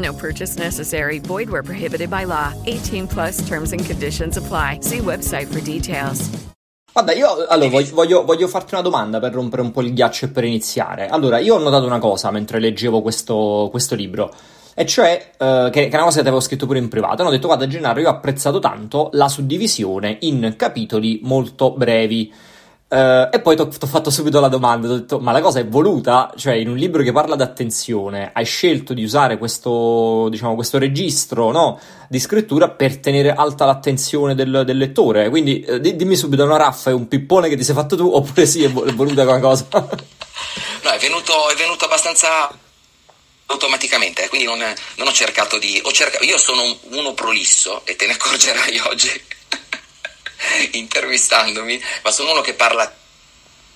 No purchase necessary. Void where prohibited by law. 18 plus terms and conditions apply. See website for details. Guarda, io allora, voglio, voglio, voglio, farti una domanda per rompere un po' il ghiaccio e per iniziare. Allora, io ho notato una cosa mentre leggevo questo, questo libro, e cioè uh, che, che, è una cosa che avevo scritto pure in privato. Hanno detto: Guarda, Gennaro, io ho apprezzato tanto la suddivisione in capitoli molto brevi. Uh, e poi ti ho fatto subito la domanda, ho detto, ma la cosa è voluta? Cioè, in un libro che parla d'attenzione, hai scelto di usare questo, diciamo, questo registro no, di scrittura per tenere alta l'attenzione del, del lettore. Quindi uh, dimmi subito, una raffa è un pippone che ti sei fatto tu, oppure sì, è, voluta come cosa? no, è venuto, è venuto abbastanza automaticamente, quindi non, non ho cercato di... Ho cercato, io sono uno prolisso e te ne accorgerai oggi intervistandomi, ma sono uno che parla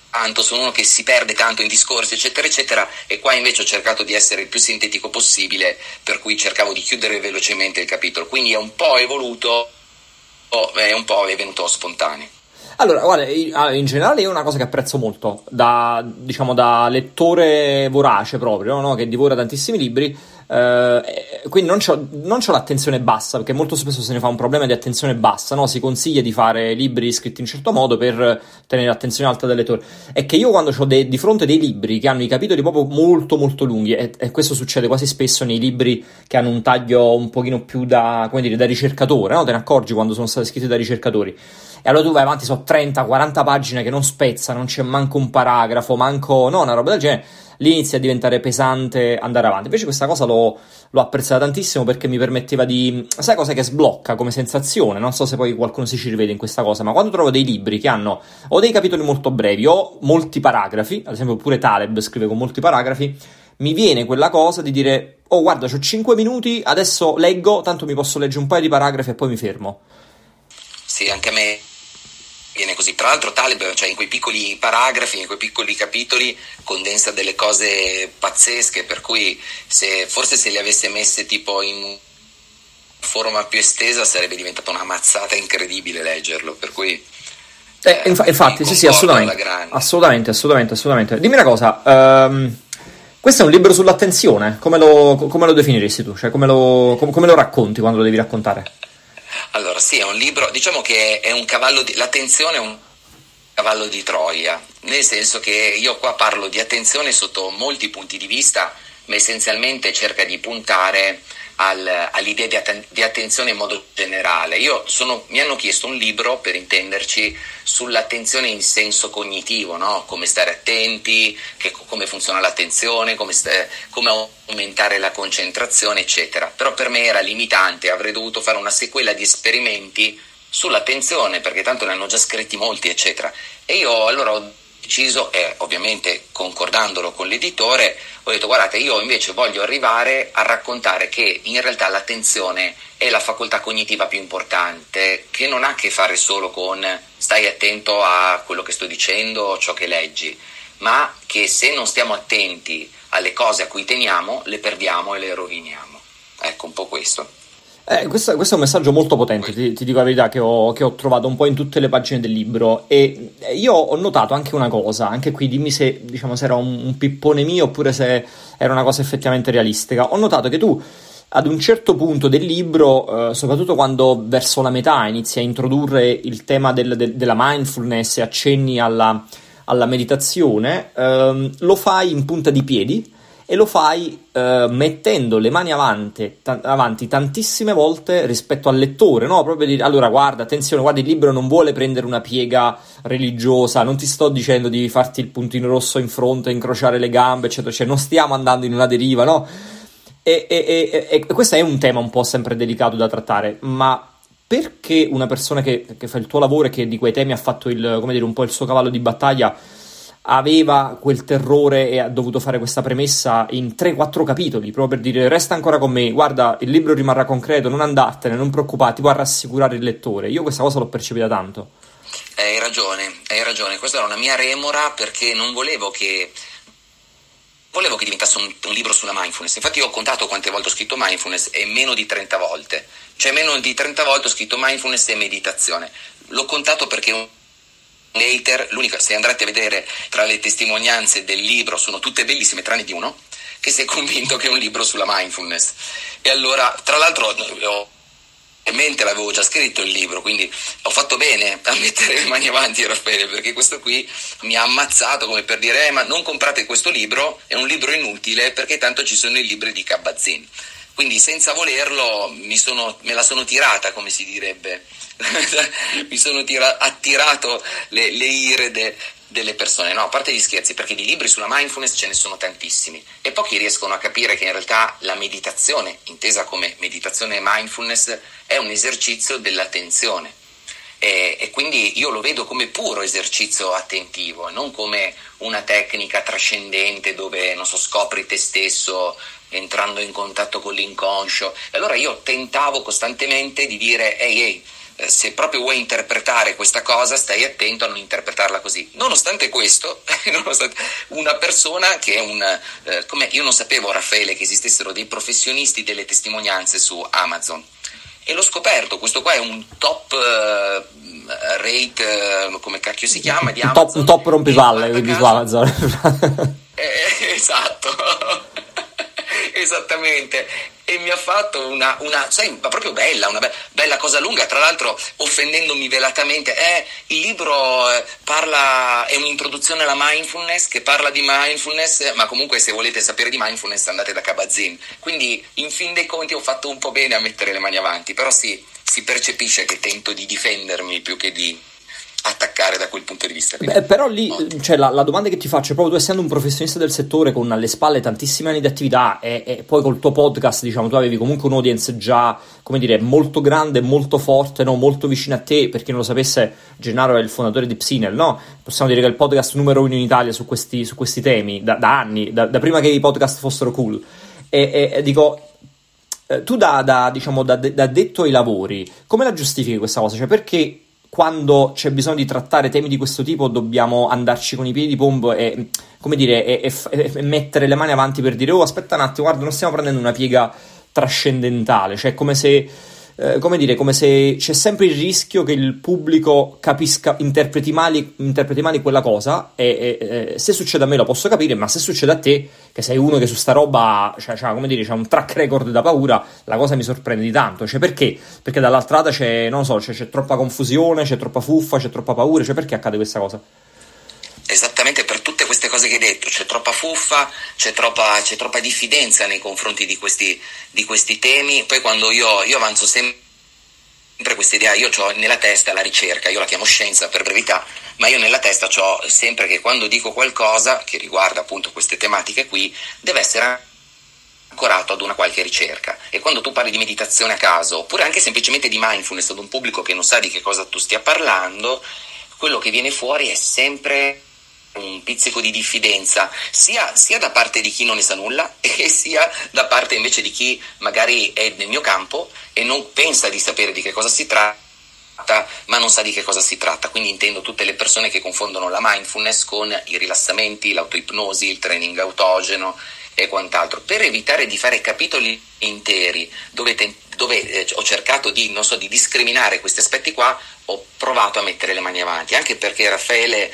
tanto, sono uno che si perde tanto in discorsi, eccetera, eccetera, e qua invece ho cercato di essere il più sintetico possibile, per cui cercavo di chiudere velocemente il capitolo, quindi è un po' evoluto, è un po' è venuto spontaneo. Allora, guarda, in generale è una cosa che apprezzo molto, da, diciamo, da lettore vorace proprio, no? che divora tantissimi libri, eh, quindi non c'ho, non c'ho, l'attenzione bassa, perché molto spesso se ne fa un problema di attenzione bassa, no? si consiglia di fare libri scritti in un certo modo per tenere l'attenzione alta del lettore. È che io quando ho di fronte dei libri che hanno i capitoli proprio molto molto lunghi, e, e, questo succede quasi spesso nei libri che hanno un taglio un pochino più da, dire, da ricercatore, no? te ne accorgi quando sono stati scritti da ricercatori e allora tu vai avanti, sono 30-40 pagine che non spezza, non c'è manco un paragrafo, manco, no, una roba del genere, lì inizia a diventare pesante andare avanti. Invece questa cosa l'ho, l'ho apprezzata tantissimo perché mi permetteva di, sai cosa che sblocca come sensazione, non so se poi qualcuno si ci rivede in questa cosa, ma quando trovo dei libri che hanno o dei capitoli molto brevi o molti paragrafi, ad esempio pure Taleb scrive con molti paragrafi, mi viene quella cosa di dire, oh guarda, ho 5 minuti, adesso leggo, tanto mi posso leggere un paio di paragrafi e poi mi fermo. Sì, anche a me viene così. Tra l'altro Taleb, cioè in quei piccoli paragrafi, in quei piccoli capitoli, condensa delle cose pazzesche, per cui se, forse se le avesse messe tipo in forma più estesa sarebbe diventata una mazzata incredibile leggerlo, per cui... Eh, eh, inf- infatti, sì, sì, assolutamente. Assolutamente, assolutamente, assolutamente. Dimmi una cosa, um, questo è un libro sull'attenzione, come lo, come lo definiresti tu? Cioè, come lo, come lo racconti quando lo devi raccontare? Allora, sì, è un libro, diciamo che è un cavallo di, l'attenzione è un cavallo di Troia, nel senso che io qua parlo di attenzione sotto molti punti di vista, ma essenzialmente cerca di puntare al, all'idea di, atten- di, attenzione in modo generale. Sono, mi hanno chiesto un libro, per intenderci, sull'attenzione in senso cognitivo, no? come stare attenti, che, come funziona l'attenzione, come, st- come, aumentare la concentrazione, eccetera. Però per me era limitante, avrei dovuto fare una sequela di esperimenti sull'attenzione, perché tanto ne hanno già scritti molti, eccetera. E io allora ho deciso, e ovviamente concordandolo con l'editore, ho detto guardate io invece voglio arrivare a raccontare che in realtà l'attenzione è la facoltà cognitiva più importante, che non ha a che fare solo con stai attento a quello che sto dicendo, ciò che leggi, ma che se non stiamo attenti alle cose a cui teniamo, le perdiamo e le roviniamo. Ecco un po' questo. Eh, questo, questo, è un messaggio molto potente, ti, ti dico la verità, che ho, che ho, trovato un po' in tutte le pagine del libro. E io ho notato anche una cosa, anche qui dimmi se, diciamo, se era un, un pippone mio oppure se era una cosa effettivamente realistica. Ho notato che tu ad un certo punto del libro, eh, soprattutto quando verso la metà inizi a introdurre il tema del, del, della mindfulness e accenni alla, alla meditazione, ehm, lo fai in punta di piedi e lo fai eh, mettendo le mani avanti, t- avanti, tantissime volte rispetto al lettore, no? Proprio dire, allora guarda, attenzione, guarda, il libro non vuole prendere una piega religiosa, non ti sto dicendo di farti il puntino rosso in fronte, incrociare le gambe, eccetera, cioè non stiamo andando in una deriva, no? E, e, e, e questo è un tema un po' sempre delicato da trattare, ma perché una persona che, che, fa il tuo lavoro e che di quei temi ha fatto il, dire, un po' il suo cavallo di battaglia aveva quel terrore e ha dovuto fare questa premessa in 3-4 capitoli, proprio per dire resta ancora con me, guarda il libro rimarrà concreto, non andartene, non preoccuparti, può rassicurare il lettore. Io questa cosa l'ho percepita tanto. Hai ragione, hai ragione, questa era una mia remora perché non volevo che volevo che diventasse un, un, libro sulla mindfulness. Infatti io ho contato quante volte ho scritto mindfulness e meno di 30 volte. Cioè meno di 30 volte ho scritto mindfulness e meditazione. L'ho contato perché un hater, l'unica, se andate a vedere tra le testimonianze del libro, sono tutte bellissime tranne di uno, che si è convinto che è un libro sulla mindfulness. E allora, tra l'altro, ho mente l'avevo già scritto il libro, quindi ho fatto bene a mettere le mani avanti Raffaele, perché questo qui mi ha ammazzato come per dire, eh, ma non comprate questo libro, è un libro inutile perché tanto ci sono i libri di Kabat-Zinn. Quindi senza volerlo sono, me la sono tirata, come si direbbe, mi sono tira, attirato le, le ire de, delle persone. No, a parte gli scherzi, perché di libri sulla mindfulness ce ne sono tantissimi e pochi riescono a capire che in realtà la meditazione, intesa come meditazione e mindfulness, è un esercizio dell'attenzione. E, e, quindi io lo vedo come puro esercizio attentivo, non come una tecnica trascendente dove, non so, scopri te stesso entrando in contatto con l'inconscio. E allora io tentavo costantemente di dire, ehi, ehi, eh, se proprio vuoi interpretare questa cosa, stai attento a non interpretarla così. Nonostante questo, nonostante una persona che è un... Eh, come io non sapevo, Raffaele, che esistessero dei professionisti delle testimonianze su Amazon. E l'ho scoperto, questo qua è un top uh, rate, uh, come cacchio si chiama, di Amazon. Un top, top rompipalle, quindi su Amazon. eh, esatto. Esattamente, e mi ha fatto una, una sai, ma proprio bella, una be- bella cosa lunga, tra l'altro offendendomi velatamente. Eh, il libro eh, parla, è un'introduzione alla mindfulness che parla di mindfulness, ma comunque se volete sapere di mindfulness andate da Kabazin. Quindi in fin dei conti ho fatto un po' bene a mettere le mani avanti, però sì, si percepisce che tento di difendermi più che di attaccare da quel punto di vista. Beh, però lì cioè, la, la, domanda che ti faccio è proprio tu essendo un professionista del settore con alle spalle tantissimi anni di attività e, e, poi col tuo podcast diciamo tu avevi comunque un'audience già come dire molto grande, molto forte, no? molto vicino a te, per chi non lo sapesse Gennaro è il fondatore di Psinel, no? possiamo dire che è il podcast numero uno in Italia su questi, su questi temi da, da anni, da, da, prima che i podcast fossero cool e, e dico eh, tu da, da, diciamo, da, da detto ai lavori, come la giustifichi questa cosa? Cioè, perché quando c'è bisogno di trattare temi di questo tipo dobbiamo andarci con i piedi di pombo e, come dire, e, e, e, mettere le mani avanti per dire oh aspetta un attimo, guarda non stiamo prendendo una piega trascendentale, cioè come se eh, come dire, come se c'è sempre il rischio che il pubblico capisca, interpreti male, interpreti male quella cosa e, e, e, se succede a me lo posso capire, ma se succede a te, che sei uno che su sta roba cioè, cioè, come dire, c'ha un track record da paura, la cosa mi sorprende di tanto, cioè perché? Perché dall'altra c'è, non so, c'è, c'è troppa confusione, c'è troppa fuffa, c'è troppa paura, cioè perché accade questa cosa? Tutte queste cose che hai detto, c'è troppa fuffa, c'è troppa, c'è troppa diffidenza nei confronti di questi, di questi temi. Poi quando io, io avanzo sempre questa idea, io ho nella testa la ricerca, io la chiamo scienza per brevità, ma io nella testa ho sempre che quando dico qualcosa che riguarda appunto queste tematiche qui, deve essere ancorato ad una qualche ricerca. E quando tu parli di meditazione a caso, oppure anche semplicemente di mindfulness ad un pubblico che non sa di che cosa tu stia parlando, quello che viene fuori è sempre un pizzico di diffidenza sia, sia, da parte di chi non ne sa nulla e sia da parte invece di chi magari è nel mio campo e non pensa di sapere di che cosa si tratta ma non sa di che cosa si tratta. Quindi intendo tutte le persone che confondono la mindfulness con i rilassamenti, l'autoipnosi, il training autogeno e quant'altro. Per evitare di fare capitoli interi dove, te, dove eh, ho cercato di, so, di discriminare questi aspetti qua ho provato a mettere le mani avanti anche perché Raffaele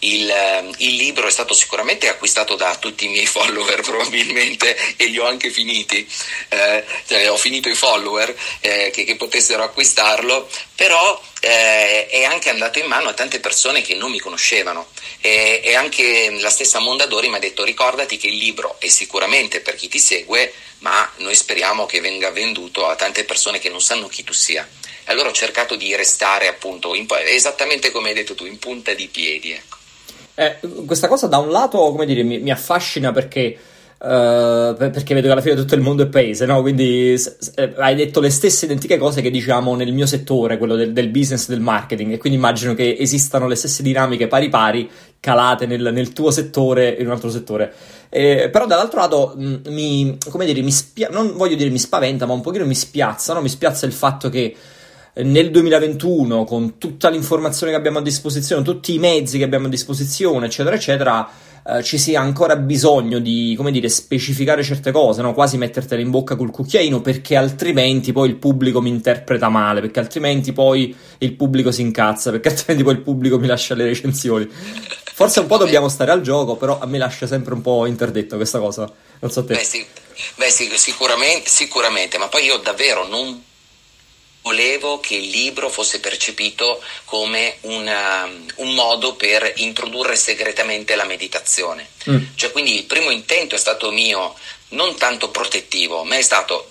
il, ehm, il, libro è stato sicuramente acquistato da tutti i miei follower probabilmente e li ho anche finiti, eh, cioè, ho finito i follower eh, che, che, potessero acquistarlo, però eh, è anche andato in mano a tante persone che non mi conoscevano e, e anche la stessa Mondadori mi ha detto ricordati che il libro è sicuramente per chi ti segue, ma noi speriamo che venga venduto a tante persone che non sanno chi tu sia. Allora ho cercato di restare appunto in, esattamente come hai detto tu, in punta di piedi. Ecco. Eh, questa cosa da un lato, come dire, mi, mi affascina perché... Uh, perché vedo che alla fine tutto il mondo è paese, no? Quindi s- s- eh, hai detto le stesse identiche cose che diciamo nel mio settore, quello del, del business del marketing, e quindi immagino che esistano le stesse dinamiche pari pari calate nel, nel tuo settore e in un altro settore. Eh, però dall'altro lato mm, mi, come dire, mi spia- non voglio dire mi spaventa, ma un pochino mi spiazza, no? Mi spiazza il fatto che nel 2021, con tutta l'informazione che abbiamo a disposizione, tutti i mezzi che abbiamo a disposizione, eccetera, eccetera, eh, ci sia ancora bisogno di, come dire, specificare certe cose, no? quasi mettertele in bocca col cucchiaino, perché altrimenti poi il pubblico mi interpreta male, perché altrimenti poi il pubblico si incazza, perché altrimenti poi il pubblico mi lascia le recensioni. Forse un po' dobbiamo stare al gioco, però a me lascia sempre un po' interdetto questa cosa. Non so te. Beh, sì, beh, sì sicuramente, sicuramente, ma poi io davvero non volevo che il libro fosse percepito come una, um, un modo per introdurre segretamente la meditazione. Mm. Cioè, quindi il primo intento è stato mio non tanto protettivo, ma è stato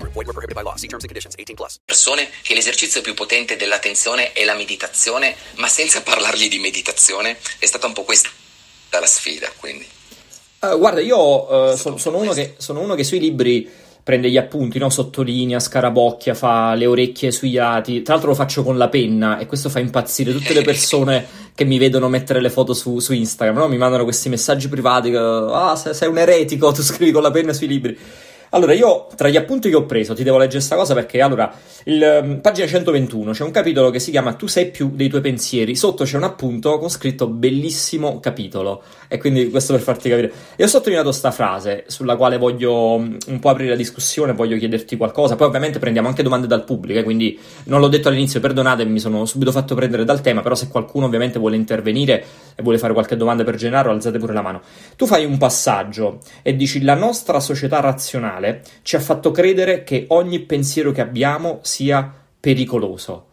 Void were prohibited by law. See terms and conditions. 18 plus. Persone che l'esercizio più potente dell'attenzione è la meditazione, ma senza parlargli di meditazione, è stata un po' questa la sfida, quindi. Uh, guarda, io uh, sono, sono, uno che, sono uno che sui libri prende gli appunti, no? sottolinea, scarabocchia, fa le orecchie sui lati. Tra l'altro lo faccio con la penna e questo fa impazzire tutte le persone che mi vedono mettere le foto su, su Instagram. No? Mi mandano questi messaggi privati che ah, sei un eretico, tu scrivi con la penna sui libri. Allora, io tra gli appunti che ho preso ti devo leggere questa cosa perché, allora, il, um, pagina 121 c'è un capitolo che si chiama Tu sei più dei tuoi pensieri. Sotto c'è un appunto con scritto bellissimo capitolo. E quindi questo per farti capire. E ho sottolineato questa frase sulla quale voglio um, un po' aprire la discussione, voglio chiederti qualcosa. Poi, ovviamente, prendiamo anche domande dal pubblico. Eh, quindi non l'ho detto all'inizio, perdonatemi, mi sono subito fatto prendere dal tema. Però, se qualcuno ovviamente vuole intervenire e vuole fare qualche domanda per Gennaro, alzate pure la mano. Tu fai un passaggio e dici: La nostra società razionale razionale ci ha fatto credere che ogni pensiero che abbiamo sia pericoloso.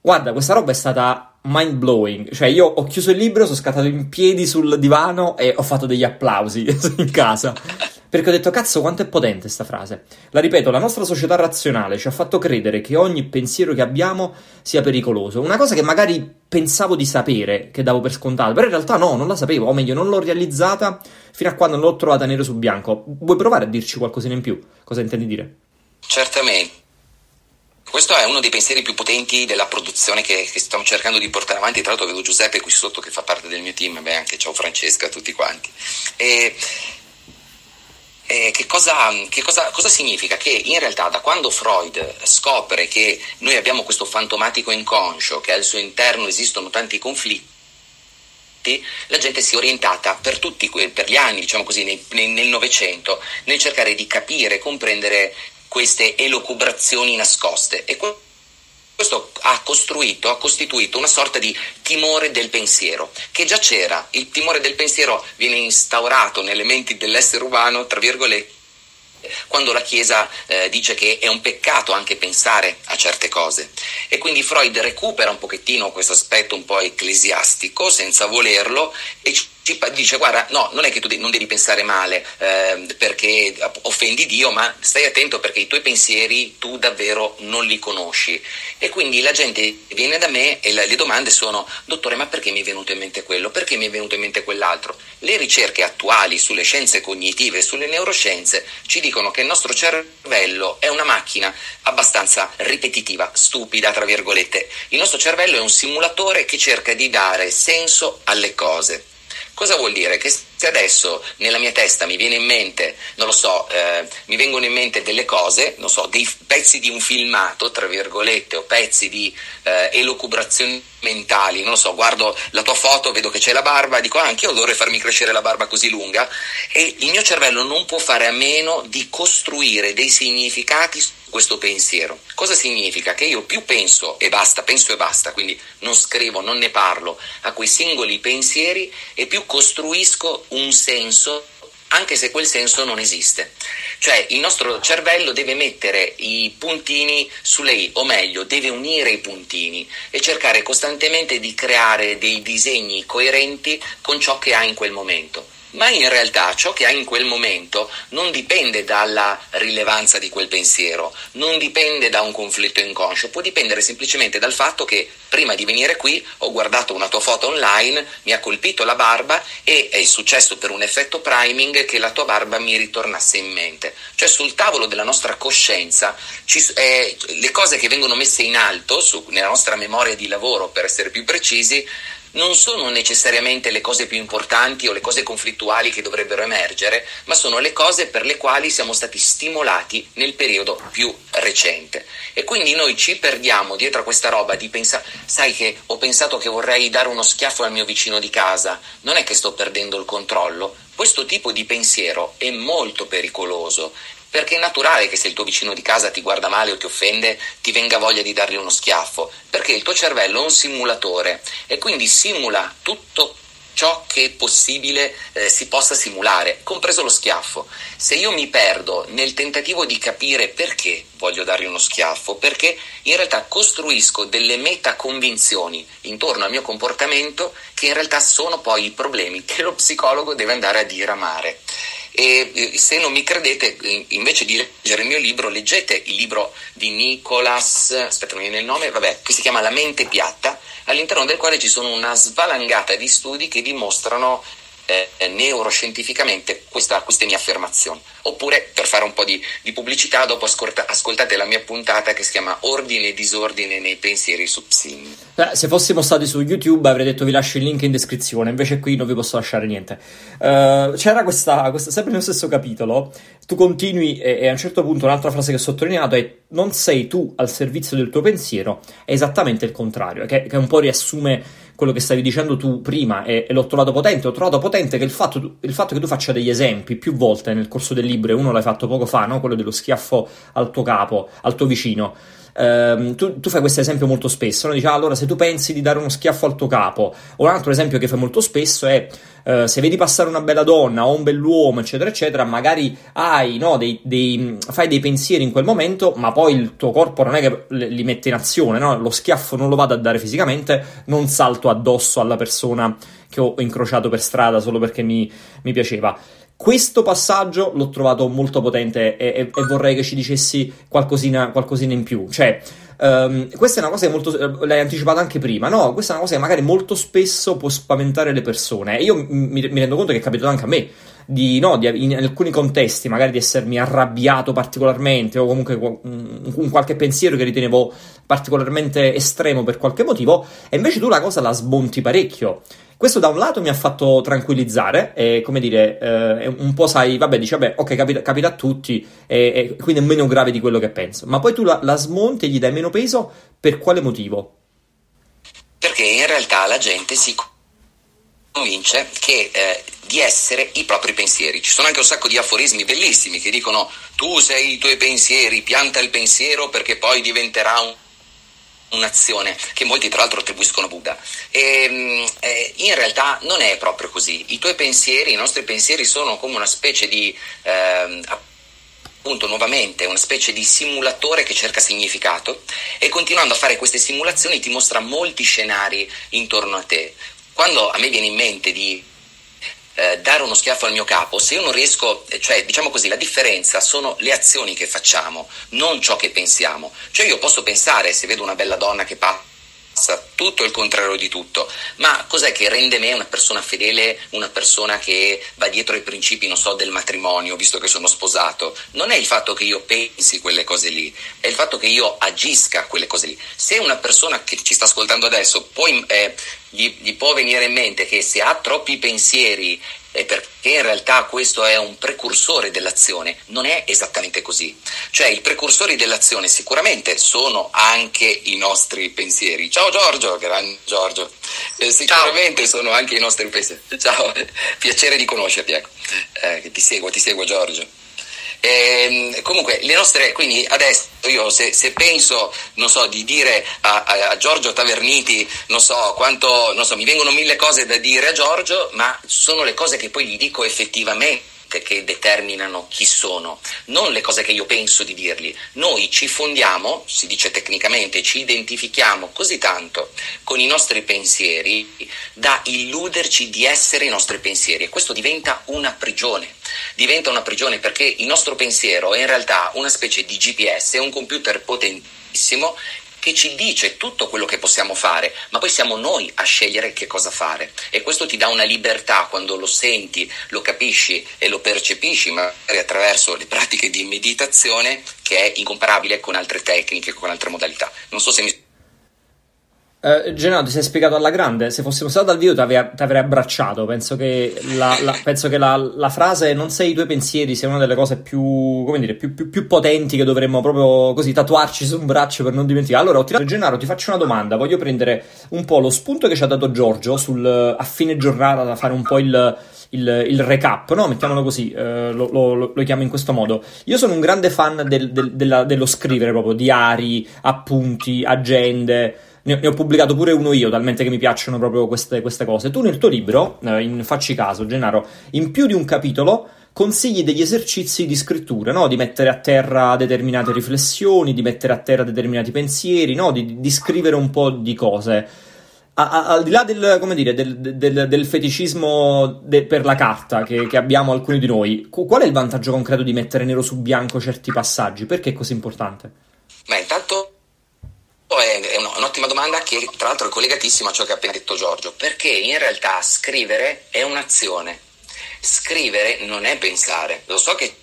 Guarda, questa roba è stata mind blowing. Cioè, io ho chiuso il libro, sono scattato in piedi sul divano e ho fatto degli applausi in casa. Perché ho detto, cazzo, quanto è potente questa frase. La ripeto, la nostra società razionale ci ha fatto credere che ogni pensiero che abbiamo sia pericoloso. Una cosa che magari pensavo di sapere, che davo per scontato, però in realtà no, non la sapevo, o meglio, non l'ho realizzata fino a quando non l'ho trovata nero su bianco. Vuoi provare a dirci qualcosina in più? Cosa intendi dire? Certamente. Questo è uno dei pensieri più potenti della produzione che, che, stiamo cercando di portare avanti. Tra l'altro vedo Giuseppe qui sotto che fa parte del mio team, beh anche ciao Francesca, tutti quanti. E eh, che, cosa, che cosa, cosa, significa? Che in realtà da quando Freud scopre che noi abbiamo questo fantomatico inconscio, che al suo interno esistono tanti conflitti, la gente si è orientata per tutti per gli anni, diciamo così, nel Novecento, nel cercare di capire comprendere queste elocubrazioni nascoste. E questo ha costruito, ha costituito una sorta di timore del pensiero, che già c'era. Il timore del pensiero viene instaurato nelle menti dell'essere umano, tra virgolette, quando la Chiesa eh, dice che è un peccato anche pensare a certe cose. E quindi Freud recupera un pochettino questo aspetto un po' ecclesiastico, senza volerlo, e ci dice guarda no non è che tu non devi pensare male eh, perché offendi Dio ma stai attento perché i tuoi pensieri tu davvero non li conosci. E quindi la gente viene da me e le domande sono dottore ma perché mi è venuto in mente quello? Perché mi è venuto in mente quell'altro? Le ricerche attuali sulle scienze cognitive e sulle neuroscienze ci dicono che il nostro cervello è una macchina abbastanza ripetitiva stupida tra virgolette. Il nostro cervello è un simulatore che cerca di dare senso alle cose Cosa vuol dire? Che se adesso nella mia testa mi viene in mente, non lo so, eh, mi vengono in mente delle cose, non so, dei pezzi di un filmato, tra virgolette, o pezzi di eh, elucubrazioni mentali, non lo so, guardo la tua foto, vedo che c'è la barba, dico ah, anche io dovrei farmi crescere la barba così lunga e il mio cervello non può fare a meno di costruire dei significati questo pensiero. Cosa significa? Che io più penso e basta, penso e basta, quindi non scrivo, non ne parlo a quei singoli pensieri e più costruisco un senso anche se quel senso non esiste. Cioè il nostro cervello deve mettere i puntini sulle i, o meglio, deve unire i puntini e cercare costantemente di creare dei disegni coerenti con ciò che ha in quel momento ma in realtà ciò che hai in quel momento non dipende dalla rilevanza di quel pensiero, non dipende da un conflitto inconscio, può dipendere semplicemente dal fatto che prima di venire qui ho guardato una tua foto online, mi ha colpito la barba e è successo per un effetto priming che la tua barba mi ritornasse in mente. Cioè sul tavolo della nostra coscienza ci, eh, le cose che vengono messe in alto su, nella nostra memoria di lavoro, per essere più precisi, non sono necessariamente le cose più importanti o le cose conflittuali che dovrebbero emergere, ma sono le cose per le quali siamo stati stimolati nel periodo più recente. E quindi noi ci perdiamo dietro a questa roba di pensare, sai che ho pensato che vorrei dare uno schiaffo al mio vicino di casa, non è che sto perdendo il controllo. Questo tipo di pensiero è molto pericoloso perché è naturale che se il tuo vicino di casa ti guarda male o ti offende, ti venga voglia di dargli uno schiaffo, perché il tuo cervello è un simulatore e quindi simula tutto ciò che è possibile eh, si possa simulare, compreso lo schiaffo. Se io mi perdo nel tentativo di capire perché voglio dargli uno schiaffo, perché in realtà costruisco delle metaconvinzioni intorno al mio comportamento che in realtà sono poi i problemi che lo psicologo deve andare a diramare. E se non mi credete, invece di leggere il mio libro, leggete il libro di Nicolas, aspetta, non viene il nome, vabbè, che si chiama La mente piatta, all'interno del quale ci sono una svalangata di studi che dimostrano eh, neuroscientificamente questa, queste mie affermazioni. Oppure, per fare un po' di, di pubblicità, dopo ascolta, ascoltate la mia puntata che si chiama Ordine e disordine nei pensieri su Psin. Eh, se fossimo stati su YouTube avrei detto vi lascio il link in descrizione, invece qui non vi posso lasciare niente. Uh, c'era questa, questa, sempre nello stesso capitolo, tu continui e, e, a un certo punto un'altra frase che ho sottolineato è non sei tu al servizio del tuo pensiero, è esattamente il contrario, che, che un po' riassume quello che stavi dicendo tu prima e, e l'ho trovato potente. Ho trovato potente che il fatto, il fatto, che tu faccia degli esempi più volte nel corso del libro, e uno l'hai fatto poco fa, no? quello dello schiaffo al tuo capo, al tuo vicino ehm, tu, tu, fai questo esempio molto spesso, no? dici ah, allora se tu pensi di dare uno schiaffo al tuo capo, o un altro esempio che fai molto spesso è eh, se vedi passare una bella donna o un bell'uomo, eccetera, eccetera, magari hai, no, dei, dei, fai dei pensieri in quel momento, ma poi il tuo corpo non è che li mette in azione, no? lo schiaffo non lo vado a dare fisicamente, non salto addosso alla persona che ho incrociato per strada solo perché mi, mi piaceva. Questo passaggio l'ho trovato molto potente e, e, e vorrei che ci dicessi qualcosina, qualcosina in più. Cioè, um, questa è una cosa che molto. L'hai anticipata anche prima, no? Questa è una cosa che magari molto spesso può spaventare le persone. Io mi, mi rendo conto che è capitato anche a me. Di, no, di, in alcuni contesti magari di essermi arrabbiato particolarmente o comunque un qualche pensiero che ritenevo particolarmente estremo per qualche motivo e invece tu la cosa la smonti parecchio questo da un lato mi ha fatto tranquillizzare e, come dire, eh, un po' sai, vabbè, dici, vabbè, ok, capita, capita a tutti e, e, quindi è meno grave di quello che penso. Ma poi tu la, la smonti e gli dai meno peso per quale motivo? Perché in realtà la gente si convince che eh, di essere i propri pensieri. Ci sono anche un sacco di aforismi bellissimi che dicono tu sei i tuoi pensieri, pianta il pensiero perché poi diventerà un un'azione che molti tra l'altro attribuiscono a Buddha. E, ehm, eh, in realtà non è proprio così. I tuoi pensieri, i nostri pensieri sono come una specie di... Eh, appunto nuovamente una specie di simulatore che cerca significato e continuando a fare queste simulazioni ti mostra molti scenari intorno a te. Quando a me viene in mente di eh, dare uno schiaffo al mio capo, se io non riesco, cioè diciamo così, la differenza sono le azioni che facciamo, non ciò che pensiamo. Cioè io posso pensare, se vedo una bella donna che passa tutto il contrario di tutto. Ma cos'è che rende me una persona fedele, una persona che va dietro ai principi, non so, del matrimonio, visto che sono sposato? Non è il fatto che io pensi quelle cose lì, è il fatto che io agisca quelle cose lì. Se una persona che ci sta ascoltando adesso poi eh, gli, gli può venire in mente che se ha troppi pensieri è perché in realtà questo è un precursore dell'azione, non è esattamente così. Cioè i precursori dell'azione sicuramente sono anche i nostri pensieri. Ciao Giorgio, grande Giorgio. Eh, sicuramente Ciao. sono anche i nostri pensieri. Ciao, piacere di conoscerti, ecco. Eh, ti seguo, ti seguo Giorgio. E, ehm, comunque, le nostre, quindi adesso io se, se penso, non so, di dire a, a, a, Giorgio Taverniti, non so quanto, non so, mi vengono mille cose da dire a Giorgio, ma sono le cose che poi gli dico effettivamente che determinano chi sono, non le cose che io penso di dirgli. Noi ci fondiamo, si dice tecnicamente, ci identifichiamo così tanto con i nostri pensieri da illuderci di essere i nostri pensieri e questo diventa una prigione. Diventa una prigione perché il nostro pensiero è in realtà una specie di GPS, un computer potentissimo che ci dice tutto quello che possiamo fare, ma poi siamo noi a scegliere che cosa fare. E questo ti dà una libertà quando lo senti, lo capisci e lo percepisci, magari attraverso le pratiche di meditazione, che è incomparabile con altre tecniche, con altre modalità. Non so se mi Uh, ti sei spiegato alla grande. Se fossimo stati dal video, ti avrei abbracciato. Penso che, la, la, penso che la, la, frase non sei i tuoi pensieri sia una delle cose più, come dire, più, più, più, potenti che dovremmo proprio così tatuarci su un braccio per non dimenticare. Allora, ho tirato Genaro, ti faccio una domanda. Voglio prendere un po' lo spunto che ci ha dato Giorgio sul, a fine giornata da fare un po' il, il, il recap, no? Mettiamolo così, eh, lo, lo, lo, chiamo in questo modo. Io sono un grande fan del, del, della, dello scrivere proprio, diari, appunti, agende ne, ne, ho pubblicato pure uno io, talmente che mi piacciono proprio queste, queste cose. Tu nel tuo libro, eh, in Facci caso, Gennaro, in più di un capitolo consigli degli esercizi di scrittura, no? di mettere a terra determinate riflessioni, di mettere a terra determinati pensieri, no? di, di scrivere un po' di cose. A, a, al di là del, dire, del, del, del feticismo de, per la carta che, che, abbiamo alcuni di noi, qual è il vantaggio concreto di mettere nero su bianco certi passaggi? Perché è così importante? Beh, intanto è un'ottima domanda che tra l'altro è collegatissima a ciò che ha appena detto Giorgio, perché in realtà scrivere è un'azione, scrivere non è pensare, lo so che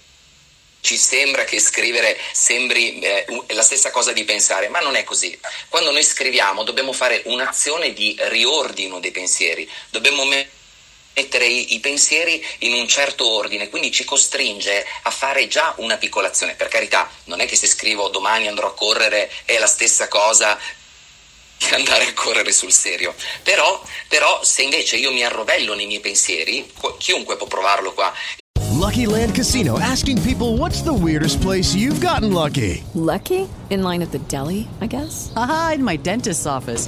ci sembra che scrivere sembri eh, la stessa cosa di pensare, ma non è così. Quando noi scriviamo dobbiamo fare un'azione di riordino dei pensieri, dobbiamo mettere i, i, pensieri in un certo ordine, quindi ci costringe a fare già una piccola azione. Per carità, non è che se scrivo domani andrò a correre è la stessa cosa di andare a correre sul serio. Però, però se invece io mi arrovello nei miei pensieri, chiunque può provarlo qua. Lucky Land Casino asking people what's the weirdest place you've gotten lucky? Lucky? In line at the deli, I guess. Aha, in my dentist's office.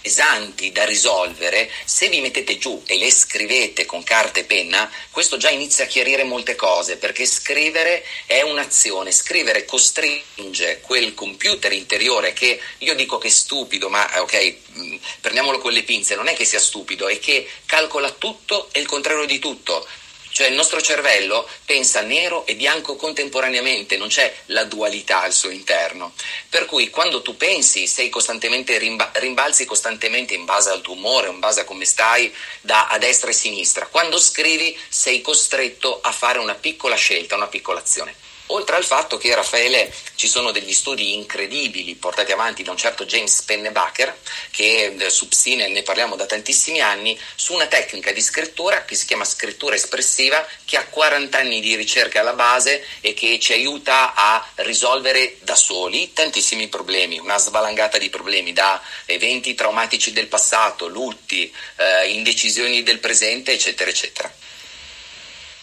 pesanti da risolvere, se vi mettete giù e le scrivete con carta e penna, questo già inizia a chiarire molte cose, perché scrivere è un'azione, scrivere costringe quel computer interiore che io dico che è stupido, ma eh, ok, mm, prendiamolo con le pinze, non è che sia stupido, è che calcola tutto e il contrario di tutto. Cioè il nostro cervello pensa nero e bianco contemporaneamente, non c'è la dualità al suo interno. Per cui quando tu pensi, sei costantemente rimba- rimbalzi costantemente in base al tuo umore, in base a come stai da a destra e sinistra. Quando scrivi sei costretto a fare una piccola scelta, una piccola azione. Oltre al fatto che Raffaele ci sono degli studi incredibili portati avanti da un certo James Pennebaker, che eh, su Psine ne parliamo da tantissimi anni, su una tecnica di scrittura che si chiama scrittura espressiva, che ha 40 anni di ricerca alla base e che ci aiuta a risolvere da soli tantissimi problemi, una svalangata di problemi, da eventi traumatici del passato, lutti, eh, indecisioni del presente, eccetera, eccetera.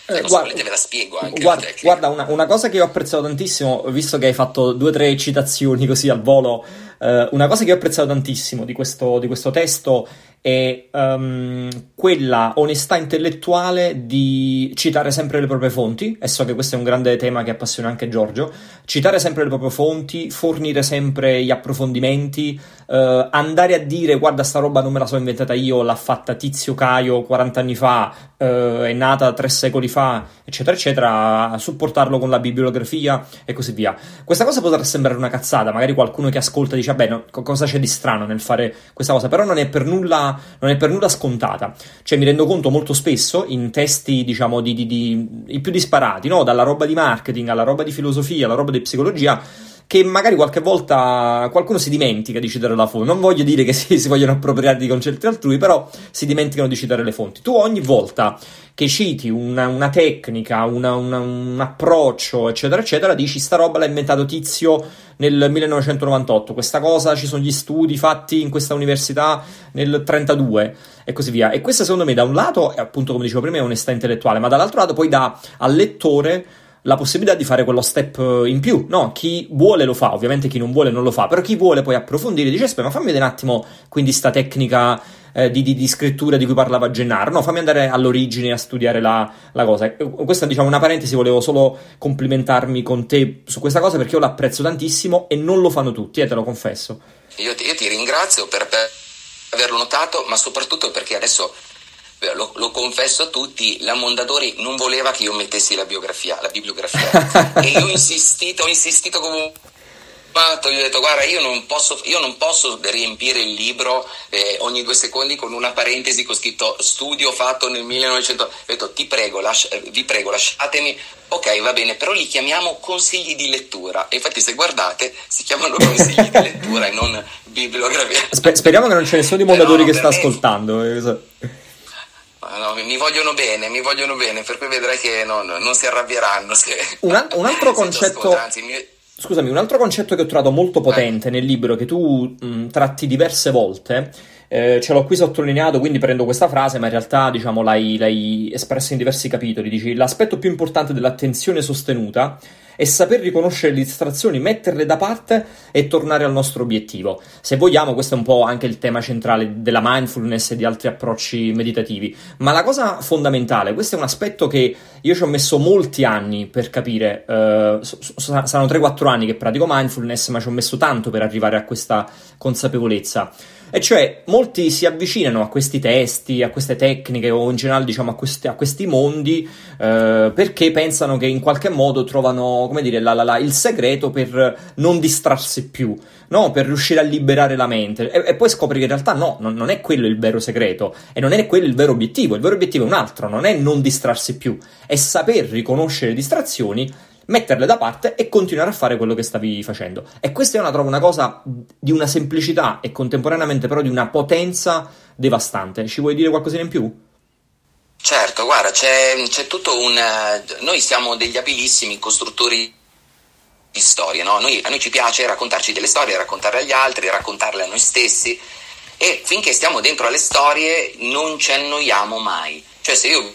Eh, guarda, ve la spiego anche. Guarda, guarda una, una, cosa che ho apprezzato tantissimo, visto che hai fatto due o tre citazioni così al volo, eh, una cosa che ho apprezzato tantissimo di questo, di questo testo è um, quella onestà intellettuale di citare sempre le proprie fonti, e so che questo è un grande tema che appassiona anche Giorgio, citare sempre le proprie fonti, fornire sempre gli approfondimenti, uh, andare a dire guarda sta roba non me la sono inventata io, l'ha fatta Tizio Caio 40 anni fa, uh, è nata tre secoli fa, eccetera, eccetera, supportarlo con la bibliografia e così via. Questa cosa potrà sembrare una cazzata, magari qualcuno che ascolta dice vabbè no, cosa c'è di strano nel fare questa cosa, però non è per nulla non è per nulla scontata. Cioè, mi rendo conto molto spesso in testi, diciamo, di, di, di, i più disparati, no? Dalla roba di marketing alla roba di filosofia, alla roba di psicologia, che magari qualche volta qualcuno si dimentica di citare la fonte. Non voglio dire che si, si vogliono appropriare di concetti altrui, però si dimenticano di citare le fonti. Tu ogni volta che citi una, una tecnica, una, una, un approccio, eccetera, eccetera, dici sta roba l'ha inventato Tizio nel 1998, questa cosa ci sono gli studi fatti in questa università nel 32 e così via. E questo secondo me da un lato, appunto come dicevo prima, è onestà intellettuale, ma dall'altro lato poi dà al lettore la possibilità di fare quello step in più, no? Chi vuole lo fa, ovviamente chi non vuole non lo fa, però chi vuole poi approfondire dice aspetta, ma fammi vedere un attimo quindi sta tecnica eh, di, di, di, scrittura di cui parlava Gennaro, no, fammi andare all'origine a studiare la, la cosa. Questa diciamo una parentesi, volevo solo complimentarmi con te su questa cosa perché io l'apprezzo tantissimo e non lo fanno tutti, eh, te lo confesso. Io ti, io ti ringrazio per, per averlo notato, ma soprattutto perché adesso lo, lo, confesso a tutti, la Mondadori non voleva che io mettessi la biografia, la bibliografia. e io ho insistito, ho insistito come gli ho detto guarda io non posso, io non posso riempire il libro eh, ogni due secondi con una parentesi con scritto studio fatto nel 1900 ho detto ti prego lascia, eh, vi prego lasciatemi ok va bene però li chiamiamo consigli di lettura. E infatti se guardate si chiamano consigli di lettura e non bibliografia Sper- speriamo che non c'è nessuno di Mondadori che sta me... ascoltando eh, No, mi vogliono bene, mi vogliono bene, per cui vedrai che non, non si arrabbieranno. Se... Un, un altro concetto. Anzi. Scusami, un altro concetto che ho trovato molto potente nel libro che tu mh, tratti diverse volte. Eh, ce l'ho qui sottolineato, quindi prendo questa frase, ma in realtà diciamo, l'hai, l'hai espressa in diversi capitoli. Dici: l'aspetto più importante dell'attenzione sostenuta è saper riconoscere le distrazioni, metterle da parte e tornare al nostro obiettivo. Se vogliamo, questo è un po' anche il tema centrale della mindfulness e di altri approcci meditativi. Ma la cosa fondamentale, questo è un aspetto che io ci ho messo molti anni per capire, eh, saranno 3-4 anni che pratico mindfulness, ma ci ho messo tanto per arrivare a questa consapevolezza. E cioè, molti si avvicinano a questi testi, a queste tecniche o in generale diciamo a questi, a questi mondi eh, perché pensano che in qualche modo trovano, come dire, la, la, la, il segreto per non distrarsi più, no? per riuscire a liberare la mente. E, e poi scopri che in realtà no, non, non, è quello il vero segreto e non è quello il vero obiettivo. Il vero obiettivo è un altro, non è non distrarsi più, è saper riconoscere distrazioni metterle da parte e continuare a fare quello che stavi facendo. E questa è una, trovo una cosa di una semplicità e contemporaneamente però di una potenza devastante. Ci vuoi dire qualcosina in più? Certo, guarda, c'è, c'è tutto un... Noi siamo degli abilissimi costruttori di storie, no? Noi, a noi ci piace raccontarci delle storie, raccontarle agli altri, raccontarle a noi stessi e finché stiamo dentro alle storie non ci annoiamo mai. Cioè se io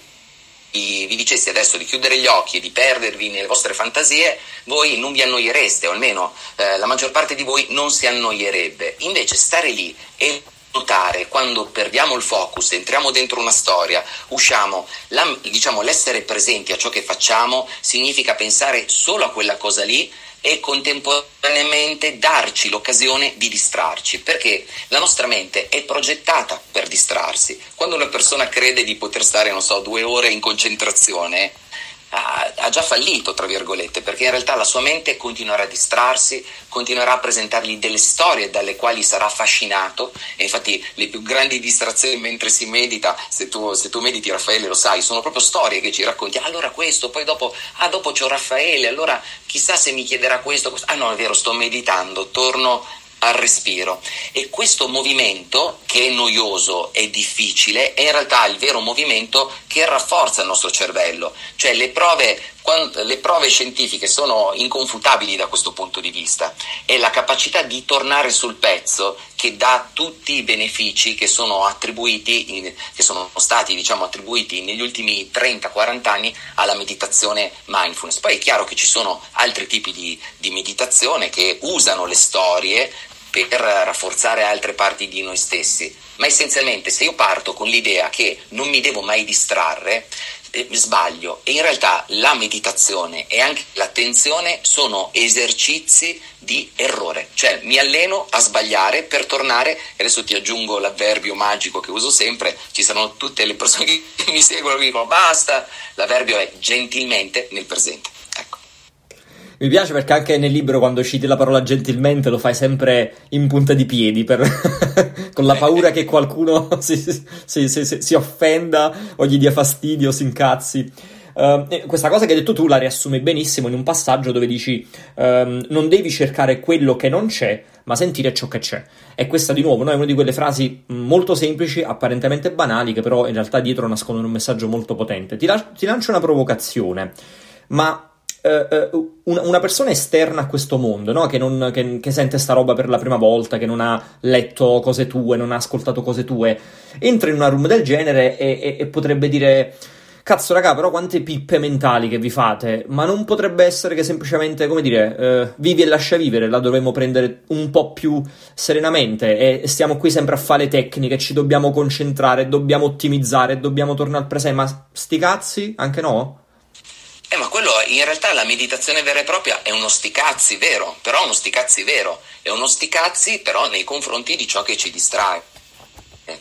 vi dicessi adesso di chiudere gli occhi e di perdervi nelle vostre fantasie, voi non vi annoiereste, o almeno eh, la maggior parte di voi non si annoierebbe. Invece stare lì e notare quando perdiamo il focus, entriamo dentro una storia, usciamo, la, diciamo l'essere presenti a ciò che facciamo significa pensare solo a quella cosa lì e contemporaneamente darci l'occasione di distrarci, perché la nostra mente è progettata per distrarsi. Quando una persona crede di poter stare, non so, due ore in concentrazione, ha, già fallito, tra virgolette, perché in realtà la sua mente continuerà a distrarsi, continuerà a presentargli delle storie dalle quali sarà affascinato e infatti le più grandi distrazioni mentre si medita, se tu, se tu mediti Raffaele lo sai, sono proprio storie che ci racconti, ah, allora questo, poi dopo, ah dopo c'ho Raffaele, allora chissà se mi chiederà questo, questo. ah no è vero, sto meditando, torno al respiro. E questo movimento che è noioso e difficile è in realtà il vero movimento che rafforza il nostro cervello, cioè le prove, le prove scientifiche sono inconfutabili da questo punto di vista, è la capacità di tornare sul pezzo che dà tutti i benefici che sono attribuiti, che sono stati diciamo attribuiti negli ultimi 30-40 anni alla meditazione mindfulness. Poi è chiaro che ci sono altri tipi di, di meditazione che usano le storie per rafforzare altre parti di noi stessi, ma essenzialmente se io parto con l'idea che non mi devo mai distrarre, eh, sbaglio. E in realtà la meditazione e anche l'attenzione sono esercizi di errore, cioè mi alleno a sbagliare per tornare, e adesso ti aggiungo l'avverbio magico che uso sempre, ci sono tutte le persone che mi seguono e mi dicono basta, l'avverbio è gentilmente nel presente. Mi piace perché anche nel libro quando citi la parola gentilmente lo fai sempre in punta di piedi per... con la paura che qualcuno si, si, si, si, offenda o gli dia fastidio, si incazzi. Uh, questa cosa che hai detto tu la riassumi benissimo in un passaggio dove dici um, non devi cercare quello che non c'è, ma sentire ciò che c'è. E questa di nuovo no, è una di quelle frasi molto semplici, apparentemente banali, che però in realtà dietro nascondono un messaggio molto potente. Ti, la- ti lancio una provocazione, ma Uh, una, una, persona esterna a questo mondo, no? che, non, che, che, sente sta roba per la prima volta, che non ha letto cose tue, non ha ascoltato cose tue, entra in una room del genere e, e, e potrebbe dire. Cazzo, raga, però quante pippe mentali che vi fate? Ma non potrebbe essere che semplicemente, come dire, uh, vivi e lascia vivere, la dovremmo prendere un po' più serenamente e stiamo qui sempre a fare tecniche, ci dobbiamo concentrare, dobbiamo ottimizzare, dobbiamo tornare al presente, ma sti cazzi, anche no? Eh, ma quello in realtà la meditazione vera e propria è uno sticazzi vero, però uno sticazzi vero, è uno sticazzi però nei confronti di ciò che ci distrae. Eh,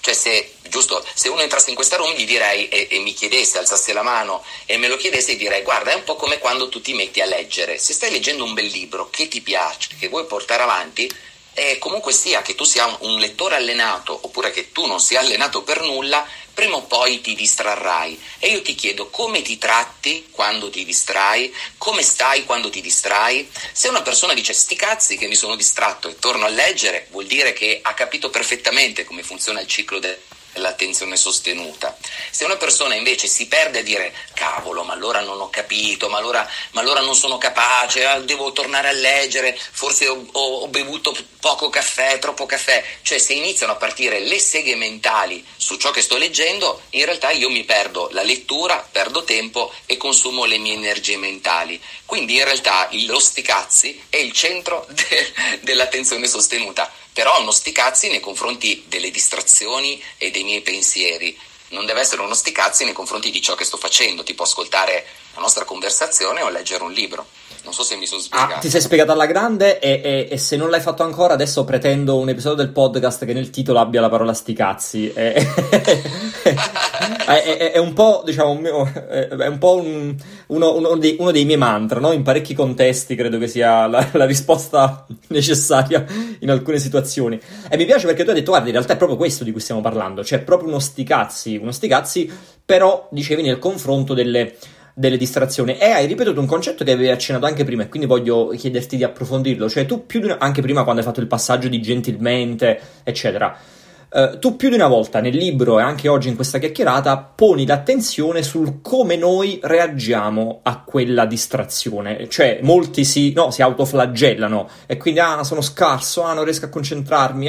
cioè se, giusto, se uno entrasse in questa room gli direi e, e, mi chiedesse, alzasse la mano e me lo chiedesse direi guarda è un po' come quando tu ti metti a leggere, se stai leggendo un bel libro che ti piace, che vuoi portare avanti, eh, comunque sia che tu sia un lettore allenato oppure che tu non sia allenato per nulla, prima o poi ti distrarrai. E io ti chiedo come ti tratti quando ti distrai, come stai quando ti distrai. Se una persona dice sti cazzi che mi sono distratto e torno a leggere, vuol dire che ha capito perfettamente come funziona il ciclo del l'attenzione sostenuta. Se una persona invece si perde a dire cavolo, ma allora non ho capito, ma allora, ma allora non sono capace, ah, devo tornare a leggere, forse ho, ho, ho, bevuto poco caffè, troppo caffè, cioè se iniziano a partire le seghe mentali su ciò che sto leggendo, in realtà io mi perdo la lettura, perdo tempo e consumo le mie energie mentali. Quindi in realtà lo sticazzi è il centro de- dell'attenzione sostenuta però uno sticazzi nei confronti delle distrazioni e dei miei pensieri. Non deve essere uno sticazzi nei confronti di ciò che sto facendo, tipo ascoltare la nostra conversazione o leggere un libro. Non so se mi sono spiegato. Ah, ti sei spiegato alla grande e, e, e, se non l'hai fatto ancora adesso pretendo un episodio del podcast che nel titolo abbia la parola sticazzi. È, è, è un po', diciamo, è un po' un, uno, uno, dei, uno, dei, miei mantra, no? In parecchi contesti credo che sia la, la, risposta necessaria in alcune situazioni. E mi piace perché tu hai detto, guarda, in realtà è proprio questo di cui stiamo parlando, cioè proprio uno sticazzi, uno sticazzi, però dicevi nel confronto delle delle distrazioni. E hai ripetuto un concetto che avevi accennato anche prima, e quindi voglio chiederti di approfondirlo. Cioè, tu più di una, anche prima quando hai fatto il passaggio di gentilmente, eccetera. Uh, tu più di una volta nel libro e anche oggi in questa chiacchierata poni l'attenzione sul come noi reagiamo a quella distrazione. Cioè, molti si, no, si autoflagellano e quindi, ah, sono scarso, ah, non riesco a concentrarmi.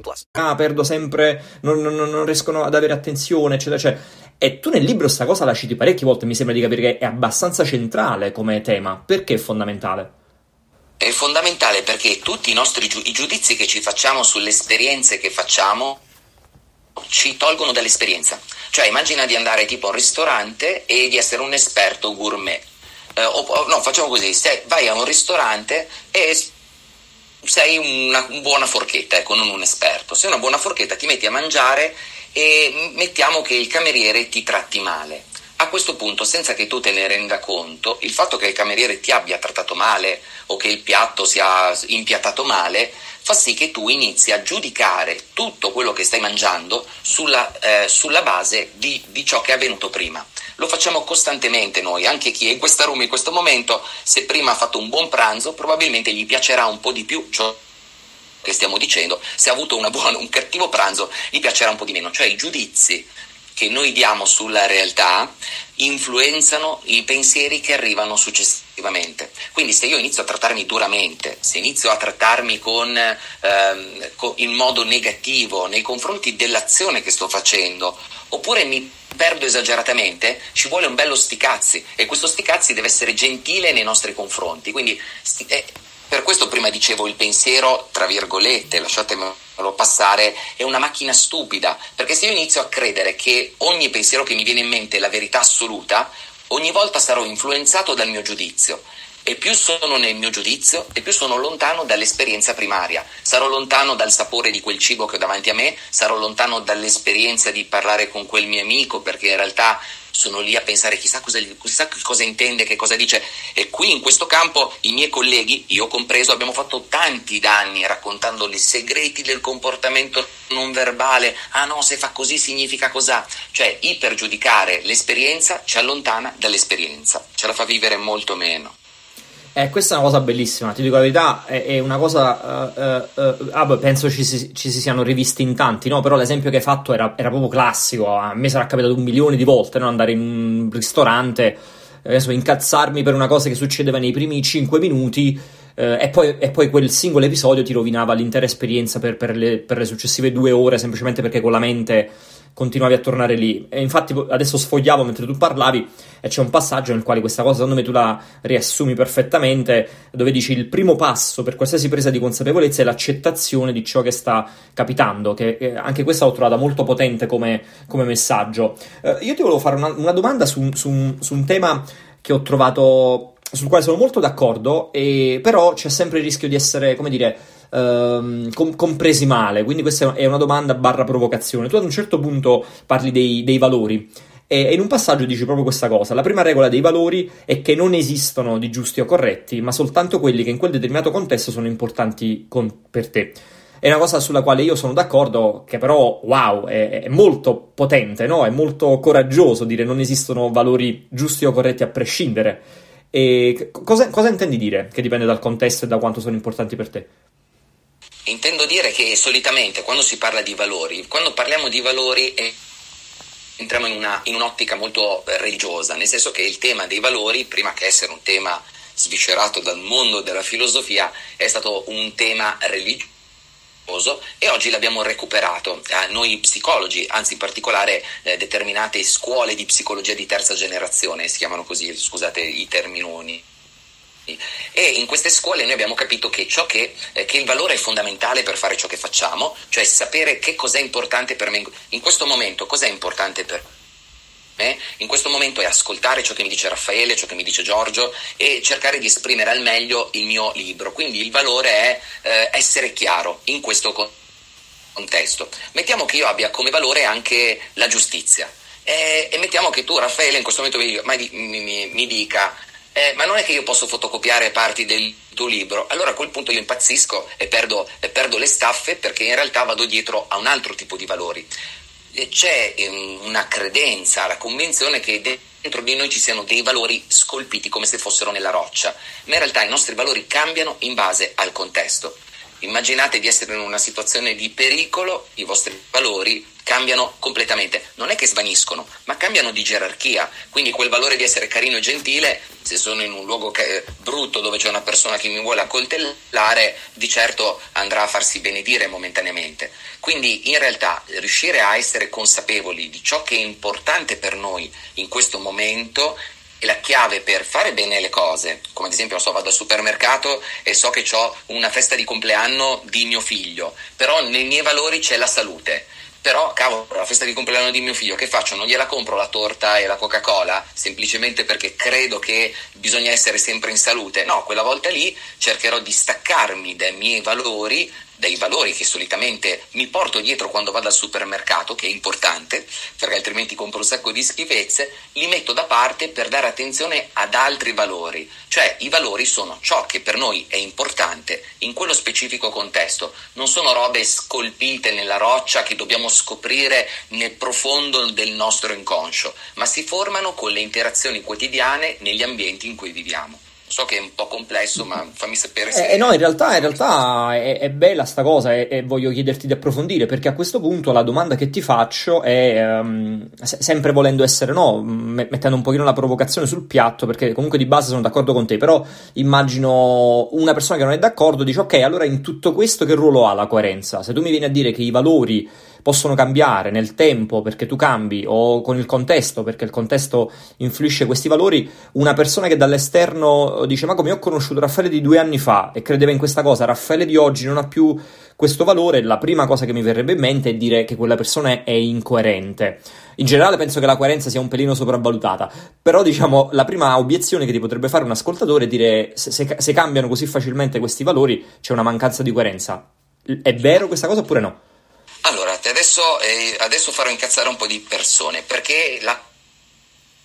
plus. Ah, perdo sempre, non, non, non riescono ad avere attenzione, eccetera, eccetera. E tu nel libro sta cosa la citi parecchie volte, mi sembra di capire che è abbastanza centrale come tema. Perché è fondamentale? È fondamentale perché tutti i nostri giu- i giudizi che ci facciamo sulle esperienze che facciamo ci tolgono dall'esperienza. Cioè, immagina di andare tipo a un ristorante e di essere un esperto gourmet. Eh, o, no, facciamo così: sei, vai a un ristorante e sei una, buona forchetta, ecco, non un esperto. Sei una buona forchetta, ti metti a mangiare e mettiamo che il cameriere ti tratti male. A questo punto, senza che tu te ne renda conto, il fatto che il cameriere ti abbia trattato male o che il piatto sia impiattato male fa sì che tu inizi a giudicare tutto quello che stai mangiando sulla, eh, sulla base di, di ciò che è avvenuto prima. Lo facciamo costantemente noi, anche chi è in questa room in questo momento, se prima ha fatto un buon pranzo, probabilmente gli piacerà un po' di più ciò che stiamo dicendo, se ha avuto buona, un cattivo pranzo gli piacerà un po' di meno, cioè i giudizi che noi diamo sulla realtà influenzano i pensieri che arrivano successivamente. Quindi se io inizio a trattarmi duramente, se inizio a trattarmi con, ehm, con, in modo negativo nei confronti dell'azione che sto facendo, oppure mi perdo esageratamente, ci vuole un bello sticazzi e questo sticazzi deve essere gentile nei nostri confronti. Quindi eh, per questo prima dicevo il pensiero, tra virgolette, lasciatemelo passare, è una macchina stupida, perché se io inizio a credere che ogni pensiero che mi viene in mente è la verità assoluta, ogni volta sarò influenzato dal mio giudizio. E più sono nel mio giudizio, e più sono lontano dall'esperienza primaria. Sarò lontano dal sapore di quel cibo che ho davanti a me, sarò lontano dall'esperienza di parlare con quel mio amico, perché in realtà sono lì a pensare chissà cosa, chissà cosa intende, che cosa dice. E qui in questo campo i miei colleghi, io compreso, abbiamo fatto tanti danni raccontando i segreti del comportamento non verbale. Ah no, se fa così significa cos'ha. Cioè, ipergiudicare l'esperienza ci allontana dall'esperienza, ce la fa vivere molto meno. Eh, questa è una cosa bellissima, ti dico la verità, è, è una cosa, uh, uh, uh, penso ci si, ci si, siano rivisti in tanti, no? Però l'esempio che hai fatto era, era, proprio classico, a me sarà capitato un milione di volte, no? Andare in un ristorante, adesso incazzarmi per una cosa che succedeva nei primi 5 minuti e poi, e, poi, quel singolo episodio ti rovinava l'intera esperienza per, per, le, per le successive due ore, semplicemente perché con la mente continuavi a tornare lì. E infatti adesso sfogliavo mentre tu parlavi e c'è un passaggio nel quale questa cosa secondo me tu la riassumi perfettamente, dove dici il primo passo per qualsiasi presa di consapevolezza è l'accettazione di ciò che sta capitando, che eh, anche questa l'ho trovata molto potente come, come messaggio. Eh, io ti volevo fare una, una domanda su, su, su un tema che ho trovato sul quale sono molto d'accordo, e, però c'è sempre il rischio di essere, come dire, ehm, com- compresi male. Quindi questa è una domanda barra provocazione. Tu ad un certo punto parli dei, dei valori. E in un passaggio dici proprio questa cosa. La prima regola dei valori è che non esistono di giusti o corretti, ma soltanto quelli che in quel determinato contesto sono importanti con, per te. È una cosa sulla quale io sono d'accordo, che però, wow, è, è molto potente, no? È molto coraggioso dire non esistono valori giusti o corretti a prescindere. E cosa, cosa intendi dire che dipende dal contesto e da quanto sono importanti per te? Intendo dire che solitamente quando si parla di valori, quando parliamo di valori eh, entriamo in, una, in un'ottica molto religiosa, nel senso che il tema dei valori, prima che essere un tema sviscerato dal mondo della filosofia, è stato un tema religioso e oggi l'abbiamo recuperato. Eh, noi psicologi, anzi in particolare eh, determinate scuole di psicologia di terza generazione, si chiamano così, scusate i terminoni e in queste scuole noi abbiamo capito che, che, eh, che, il valore è fondamentale per fare ciò che facciamo, cioè sapere che cos'è importante per me in questo momento, cos'è importante per me. In questo momento è ascoltare ciò che mi dice Raffaele, ciò che mi dice Giorgio e cercare di esprimere al meglio il mio libro. Quindi il valore è eh, essere chiaro in questo contesto. Mettiamo che io abbia come valore anche la giustizia. E, e mettiamo che tu, Raffaele, in questo momento mi dica eh, ma non è che io posso fotocopiare parti del tuo libro, allora a quel punto io impazzisco e perdo, e perdo le staffe perché in realtà vado dietro a un altro tipo di valori. E c'è um, una credenza, la convinzione che dentro di noi ci siano dei valori scolpiti come se fossero nella roccia, ma in realtà i nostri valori cambiano in base al contesto. Immaginate di essere in una situazione di pericolo, i vostri valori cambiano completamente. Non è che svaniscono, ma cambiano di gerarchia. Quindi quel valore di essere carino e gentile, se sono in un luogo brutto dove c'è una persona che mi vuole accoltellare, di certo andrà a farsi benedire momentaneamente. Quindi in realtà riuscire a essere consapevoli di ciò che è importante per noi in questo momento è la chiave per fare bene le cose, come ad esempio so, vado al supermercato e so che ho una festa di compleanno di mio figlio, però nei miei valori c'è la salute. Però, cavolo, la festa di compleanno di mio figlio, che faccio? Non gliela compro la torta e la Coca-Cola semplicemente perché credo che bisogna essere sempre in salute? No, quella volta lì cercherò di staccarmi dai miei valori dai valori che solitamente mi porto dietro quando vado al supermercato, che è importante, perché altrimenti compro un sacco di schifezze, li metto da parte per dare attenzione ad altri valori. Cioè i valori sono ciò che per noi è importante in quello specifico contesto, non sono robe scolpite nella roccia che dobbiamo scoprire nel profondo del nostro inconscio, ma si formano con le interazioni quotidiane negli ambienti in cui viviamo. So che è un po' complesso, ma fammi sapere se. Eh, no, in realtà, in realtà è, è, bella sta cosa e, e, voglio chiederti di approfondire perché a questo punto la domanda che ti faccio è um, se, sempre volendo essere no, mettendo un pochino la provocazione sul piatto perché comunque di base sono d'accordo con te, però immagino una persona che non è d'accordo dice ok, allora in tutto questo che ruolo ha la coerenza? Se tu mi vieni a dire che i valori possono cambiare nel tempo perché tu cambi o con il contesto perché il contesto influisce questi valori, una persona che dall'esterno dice ma come ho conosciuto Raffaele di due anni fa e credeva in questa cosa, Raffaele di oggi non ha più questo valore, la prima cosa che mi verrebbe in mente è dire che quella persona è incoerente. In generale penso che la coerenza sia un pelino sopravvalutata, però diciamo la prima obiezione che ti potrebbe fare un ascoltatore è dire se, se, se cambiano così facilmente questi valori c'è una mancanza di coerenza. È vero questa cosa oppure no? Allora, adesso, eh, adesso farò incazzare un po' di persone perché la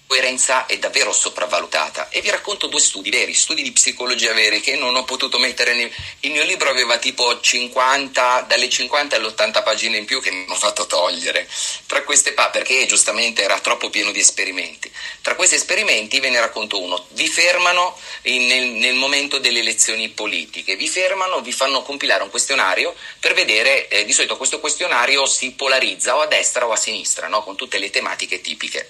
coerenza è davvero sopravvalutata. E vi racconto due studi veri, studi di psicologia veri che non ho potuto mettere nel il mio libro aveva tipo 50 dalle 50 alle 80 pagine in più che mi ho fatto togliere. Tra queste pa perché giustamente era troppo pieno di esperimenti. Tra questi esperimenti ve ne racconto uno. Vi fermano in, nel, nel, momento delle elezioni politiche. Vi fermano vi fanno compilare un questionario per vedere eh, di solito questo questionario si polarizza o a destra o a sinistra no? con tutte le tematiche tipiche.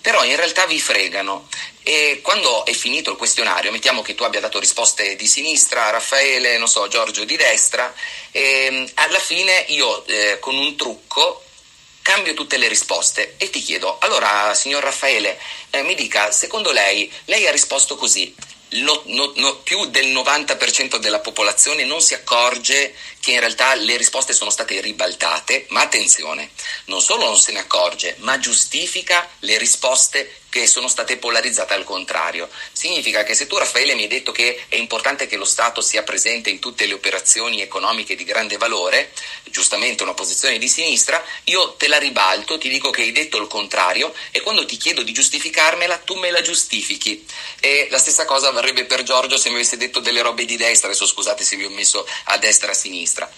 Però in realtà realtà vi fregano. E quando è finito il questionario, mettiamo che tu abbia dato risposte di sinistra, Raffaele, non so, Giorgio di destra, e alla fine io eh, con un trucco cambio tutte le risposte e ti chiedo, allora signor Raffaele, eh, mi dica, secondo lei, lei ha risposto così, no, no, no, più del 90% della popolazione non si accorge che in realtà le risposte sono state ribaltate, ma attenzione, non solo non se ne accorge, ma giustifica le risposte che sono state polarizzate al contrario. Significa che se tu Raffaele mi hai detto che è importante che lo Stato sia presente in tutte le operazioni economiche di grande valore, giustamente una posizione di sinistra, io te la ribalto, ti dico che hai detto il contrario e quando ti chiedo di giustificarmela tu me la giustifichi. E la stessa cosa varrebbe per Giorgio se mi avesse detto delle robe di destra, adesso scusate se vi ho messo a destra e a sinistra.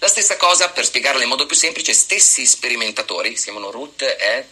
La stessa cosa, per spiegarla in modo più semplice, stessi sperimentatori, si chiamano Ruth e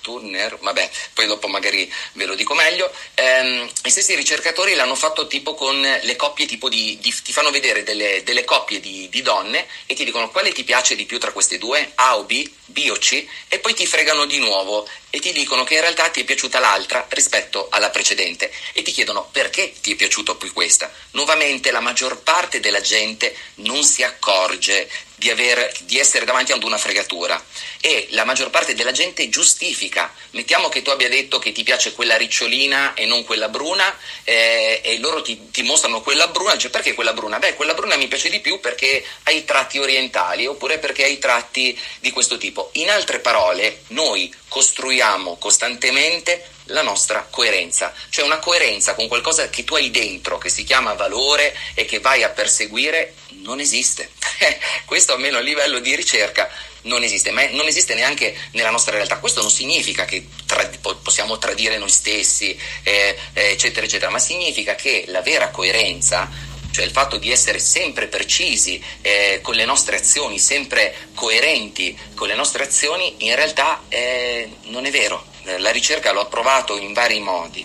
Turner, vabbè, poi dopo magari ve lo dico meglio. Ehm, I stessi ricercatori l'hanno fatto tipo con le coppie, tipo di, di ti fanno vedere delle, delle coppie di, di, donne e ti dicono quale ti piace di più tra queste due, A o B, B o C, e poi ti fregano di nuovo e ti dicono che in realtà ti è piaciuta l'altra rispetto alla precedente e ti chiedono perché ti è piaciuta più questa. Nuovamente la maggior parte della gente non si accorge di, aver, di essere davanti ad una fregatura e la maggior parte della gente giustifica. Mettiamo che tu abbia detto che ti piace quella ricciolina e non quella bruna eh, e loro ti, ti, mostrano quella bruna, dice perché quella bruna? Beh, quella bruna mi piace di più perché ha i tratti orientali oppure perché ha i tratti di questo tipo. In altre parole, noi costruiamo costantemente la nostra coerenza, cioè una coerenza con qualcosa che tu hai dentro, che si chiama valore e che vai a perseguire, non esiste. Questo almeno a livello di ricerca non esiste, ma non esiste neanche nella nostra realtà. Questo non significa che tra- possiamo tradire noi stessi, eh, eh, eccetera, eccetera, ma significa che la vera coerenza cioè il fatto di essere sempre precisi eh, con le nostre azioni, sempre coerenti con le nostre azioni, in realtà eh, non è vero. La ricerca lo provato in vari modi.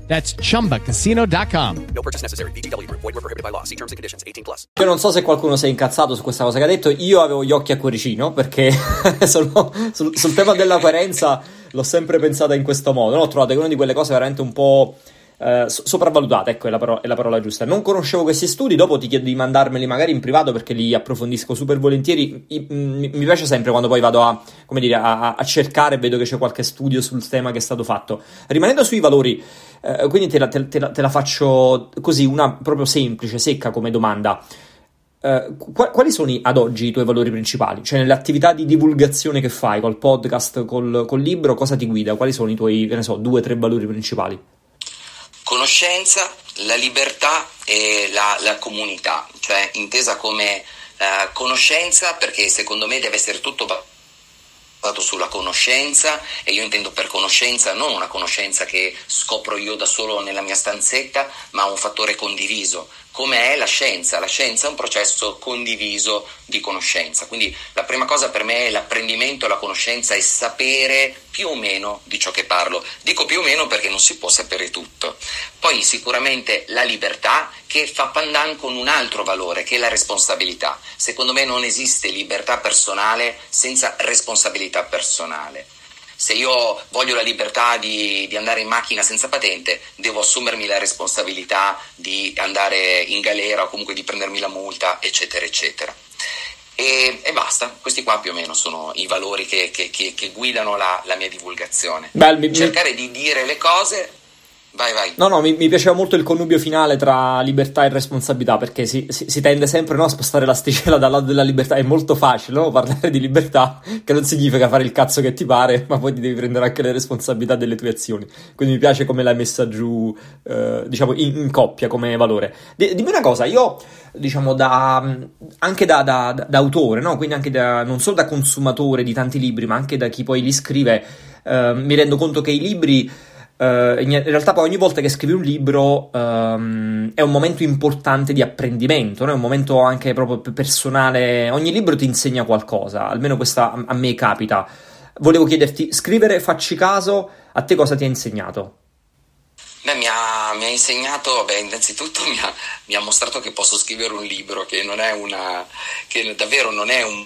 That's chumbacasino.com. No purchase necessary. BGW. Void were prohibited by law. See terms and conditions 18+. Plus. Io non so se qualcuno si è incazzato su questa cosa che ha detto. Io avevo gli occhi a cuoricino perché sono, sul, sul, tema della coerenza l'ho sempre pensata in questo modo. No? Ho trovato che una di quelle cose veramente un po' eh, sopravvalutate, ecco è la, parola, è la, parola, giusta. Non conoscevo questi studi, dopo ti chiedo di mandarmeli magari in privato perché li approfondisco super volentieri. I, mi, mi, piace sempre quando poi vado a, dire, a, a cercare e vedo che c'è qualche studio sul tema che è stato fatto. Rimanendo sui valori eh, quindi te la, te, te, la, te la, faccio così, una proprio semplice, secca come domanda. Uh, quali sono ad oggi i tuoi valori principali? Cioè, nelle attività di divulgazione che fai, col podcast, col, col libro, cosa ti guida? Quali sono i tuoi, che ne so, due o tre valori principali? Conoscenza, la libertà e la, la comunità, cioè intesa come eh, conoscenza, perché secondo me deve essere tutto basato sulla conoscenza e io intendo per conoscenza non una conoscenza che scopro io da solo nella mia stanzetta, ma un fattore condiviso, come è la scienza. La scienza è un processo condiviso di conoscenza, quindi la prima cosa per me è l'apprendimento, la conoscenza e sapere più o meno di ciò che parlo. Dico più o meno perché non si può sapere tutto. Poi sicuramente la libertà che fa pandan con un altro valore che è la responsabilità. Secondo me non esiste libertà personale senza responsabilità personale se io voglio la libertà di, di, andare in macchina senza patente, devo assumermi la responsabilità di andare in galera o comunque di prendermi la multa, eccetera, eccetera. E, e basta, questi qua più o meno sono i valori che, che, che, che guidano la, la, mia divulgazione. Beh, Cercare di dire le cose Vai, vai. No, no, mi, mi, piaceva molto il connubio finale tra libertà e responsabilità, perché si, si, si tende sempre no, a spostare l'asticella dal lato della libertà. È molto facile no? parlare di libertà, che non significa fare il cazzo che ti pare, ma poi ti devi prendere anche le responsabilità delle tue azioni. Quindi mi piace come l'hai messa giù, eh, diciamo, in, in, coppia come valore. D- dimmi una cosa, io, diciamo, da, anche da, da, da, autore, no? quindi anche da, non solo da consumatore di tanti libri, ma anche da chi poi li scrive, eh, mi rendo conto che i libri Uh, in realtà poi ogni volta che scrivi un libro um, è un momento importante di apprendimento, no? è un momento anche proprio personale, ogni libro ti insegna qualcosa, almeno questa a me capita. Volevo chiederti, scrivere, facci caso, a te cosa ti ha insegnato? Beh, mi ha, mi ha insegnato, beh, innanzitutto mi ha, mi ha, mostrato che posso scrivere un libro, che non è una, che davvero non è un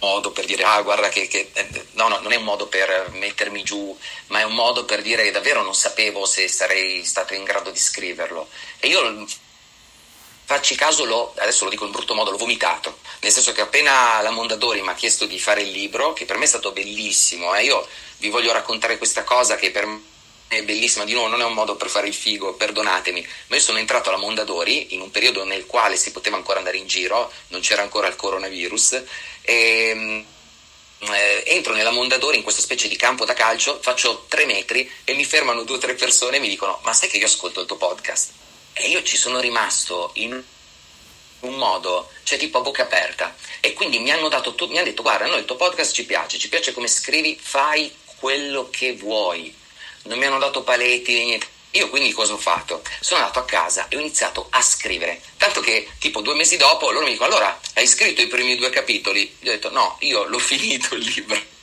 modo per dire ah guarda che, che, eh, no no non è un modo per mettermi giù ma è un modo per dire che davvero non sapevo se sarei stato in grado di scriverlo e io facci caso l'ho adesso lo dico in brutto modo l'ho vomitato. Nel senso che appena la Mondadori mi ha chiesto di fare il libro che per me è stato bellissimo eh, io vi voglio raccontare questa cosa che per me è bellissima, di nuovo non è un modo per fare il figo, perdonatemi, ma io sono entrato alla Mondadori in un periodo nel quale si poteva ancora andare in giro, non c'era ancora il coronavirus, e eh, entro nella Mondadori in questa specie di campo da calcio, faccio tre metri e mi fermano due o tre persone e mi dicono ma sai che io ascolto il tuo podcast? E io ci sono rimasto in un modo, cioè tipo a bocca aperta. E quindi mi hanno, dato, mi hanno detto guarda, noi il tuo podcast ci piace, ci piace come scrivi, fai quello che vuoi non mi hanno dato paletti, niente. Io quindi cosa ho fatto? Sono andato a casa e ho iniziato a scrivere. Tanto che tipo due mesi dopo loro mi dicono allora hai scritto i primi due capitoli? Gli ho detto no, io l'ho finito il libro.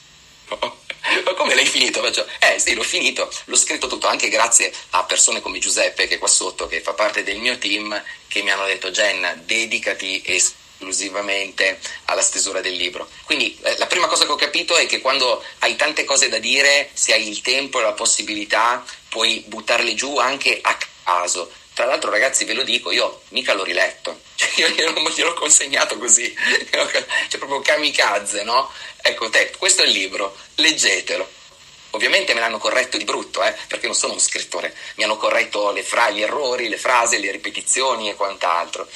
Ma come l'hai finito? Faccio, eh sì, l'ho finito, l'ho scritto tutto anche grazie a persone come Giuseppe che è qua sotto, che fa parte del mio team, che mi hanno detto Jen, dedicati e esclusivamente alla stesura del libro. Quindi eh, la prima cosa che ho capito è che quando hai tante cose da dire, se hai il tempo e la possibilità, puoi buttarle giù anche a caso. Tra l'altro, ragazzi, ve lo dico, io mica l'ho riletto, cioè, io glielo, gliel'ho consegnato così, cioè proprio kamikaze, no? Ecco, te, questo è il libro, leggetelo. Ovviamente me l'hanno corretto di brutto, eh, perché non sono uno scrittore, mi hanno corretto fra- gli errori, le frasi, le ripetizioni e quant'altro.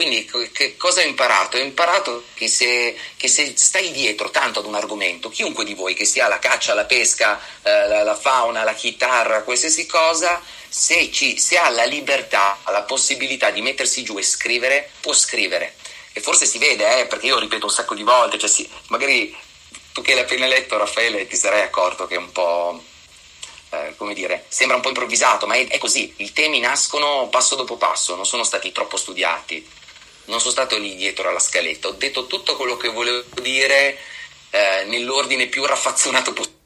Quindi che cosa ho imparato? Ho imparato che se, che se, stai dietro tanto ad un argomento, chiunque di voi, che sia la caccia, la pesca, eh, la, la, fauna, la chitarra, qualsiasi cosa, se, ci, se ha la libertà, la possibilità di mettersi giù e scrivere, può scrivere. E forse si vede, eh, perché io ripeto un sacco di volte, cioè sì, magari tu che l'hai appena letto Raffaele ti sarai accorto che è un po'... Eh, come dire, sembra un po' improvvisato, ma è, è così, i temi nascono passo dopo passo, non sono stati troppo studiati non sono stato lì dietro alla scaletta, ho detto tutto quello che volevo dire eh, nell'ordine più raffazzonato possibile.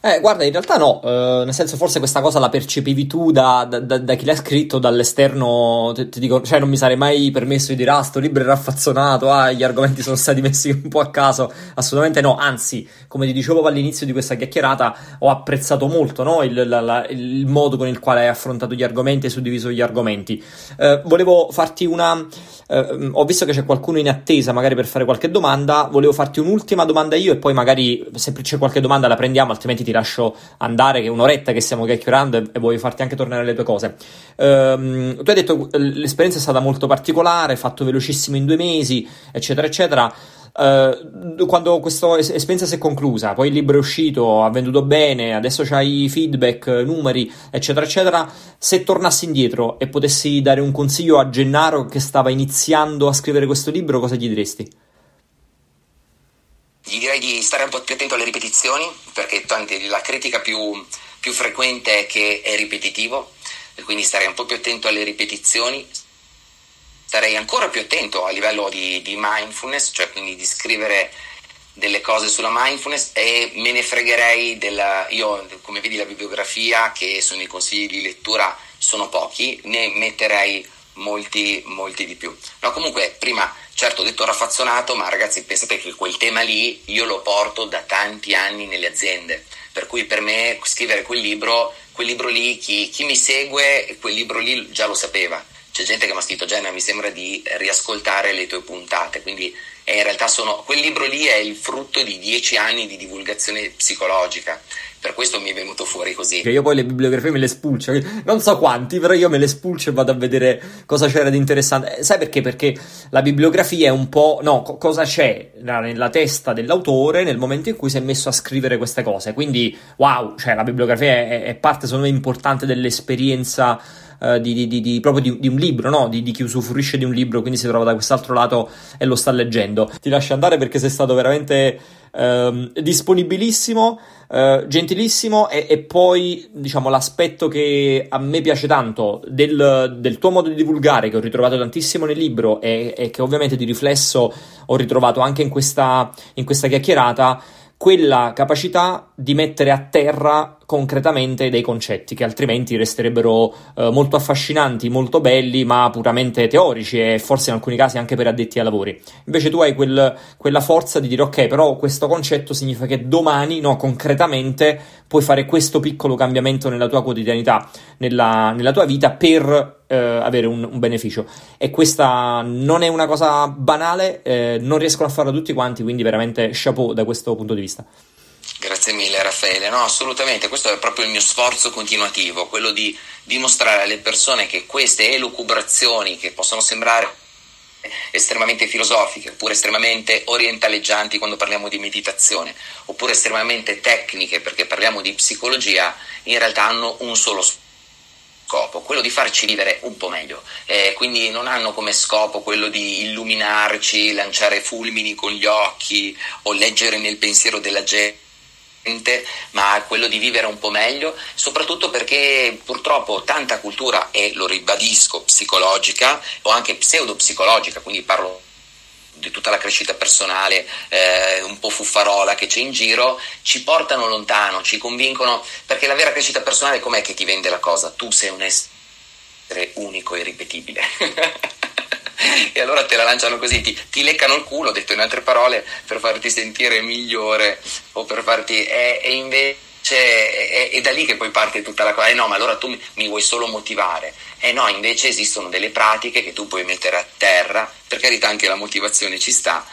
Eh, guarda, in realtà no, eh, nel senso forse questa cosa la percepivi tu da, da, da chi l'ha scritto, dall'esterno, ti, ti, dico, cioè non mi sarei mai permesso di dire, ah, sto libro è raffazzonato, ah, gli argomenti sono stati messi un po' a caso, assolutamente no, anzi, come ti dicevo all'inizio di questa chiacchierata, ho apprezzato molto no, il, la, la, il, modo con il quale hai affrontato gli argomenti e suddiviso gli argomenti. Eh, volevo farti una... Uh, ho visto che c'è qualcuno in attesa magari per fare qualche domanda, volevo farti un'ultima domanda io e poi magari se c'è qualche domanda la prendiamo, altrimenti ti lascio andare che è un'oretta che stiamo chiacchierando e, e voglio farti anche tornare le tue cose. Uh, tu hai detto che l'esperienza è stata molto particolare, fatto velocissimo in due mesi, eccetera, eccetera. Uh, quando questa esperienza si è conclusa, poi il libro è uscito, ha venduto bene, adesso c'hai feedback, numeri, eccetera, eccetera. Se tornassi indietro e potessi dare un consiglio a Gennaro che stava iniziando a scrivere questo libro, cosa gli diresti? Gli direi di stare un po' più attento alle ripetizioni, perché tanti, la critica più, più frequente è che è ripetitivo, quindi stare un po' più attento alle ripetizioni, starei ancora più attento a livello di, di mindfulness, cioè quindi di scrivere delle cose sulla mindfulness e me ne fregherei della, io come vedi la bibliografia che sono i consigli di lettura sono pochi, ne metterei molti, molti di più. No, comunque, prima, certo, ho detto raffazzonato, ma ragazzi, pensate che quel tema lì io lo porto da tanti anni nelle aziende, per cui per me scrivere quel libro, quel libro lì, chi, chi mi segue, quel libro lì già lo sapeva c'è gente che mi ha scritto Jenna mi sembra di riascoltare le tue puntate quindi in realtà sono, quel libro lì è il frutto di dieci anni di divulgazione psicologica per questo mi è venuto fuori così. Io poi le bibliografie me le spulcio, non so quanti, però io me le spulcio e vado a vedere cosa c'era di interessante. Eh, sai perché? Perché la bibliografia è un po'. No, co- cosa c'è nella testa dell'autore nel momento in cui si è messo a scrivere queste cose. Quindi, wow, cioè la bibliografia è, è parte, secondo me, importante dell'esperienza eh, di, di, di, proprio di, un libro, no? di, chi usufruisce di un libro, quindi si trova da quest'altro lato e lo sta leggendo. Ti lascio andare perché sei stato veramente eh, disponibilissimo. Uh, gentilissimo e, e, poi diciamo l'aspetto che a me piace tanto del, del, tuo modo di divulgare che ho ritrovato tantissimo nel libro e, e che ovviamente di riflesso ho ritrovato anche in questa, in questa chiacchierata quella capacità di mettere a terra concretamente dei concetti che altrimenti resterebbero eh, molto affascinanti, molto belli, ma puramente teorici e forse in alcuni casi anche per addetti ai lavori. Invece tu hai quel, quella forza di dire ok, però questo concetto significa che domani, no, concretamente puoi fare questo piccolo cambiamento nella tua quotidianità, nella, nella tua vita per eh, avere un, un, beneficio. E questa non è una cosa banale, eh, non riescono a farlo tutti quanti, quindi veramente chapeau da questo punto di vista. Grazie mille Raffaele, no assolutamente, questo è proprio il mio sforzo continuativo, quello di dimostrare alle persone che queste elucubrazioni che possono sembrare estremamente filosofiche oppure estremamente orientaleggianti quando parliamo di meditazione oppure estremamente tecniche perché parliamo di psicologia in realtà hanno un solo scopo, quello di farci vivere un po' meglio. Eh, quindi non hanno come scopo quello di illuminarci, lanciare fulmini con gli occhi o leggere nel pensiero della gente ma quello di vivere un po' meglio, soprattutto perché purtroppo tanta cultura, e lo ribadisco, psicologica o anche pseudopsicologica, quindi parlo di tutta la crescita personale eh, un po' fuffarola che c'è in giro, ci portano lontano, ci convincono, perché la vera crescita personale com'è che ti vende la cosa? Tu sei un essere unico e ripetibile. e allora te la lanciano così, ti, ti, leccano il culo, detto in altre parole, per farti sentire migliore o per farti... e, e invece è, è, da lì che poi parte tutta la cosa, eh no, ma allora tu mi, mi vuoi solo motivare. Eh no, invece esistono delle pratiche che tu puoi mettere a terra, per carità anche la motivazione ci sta,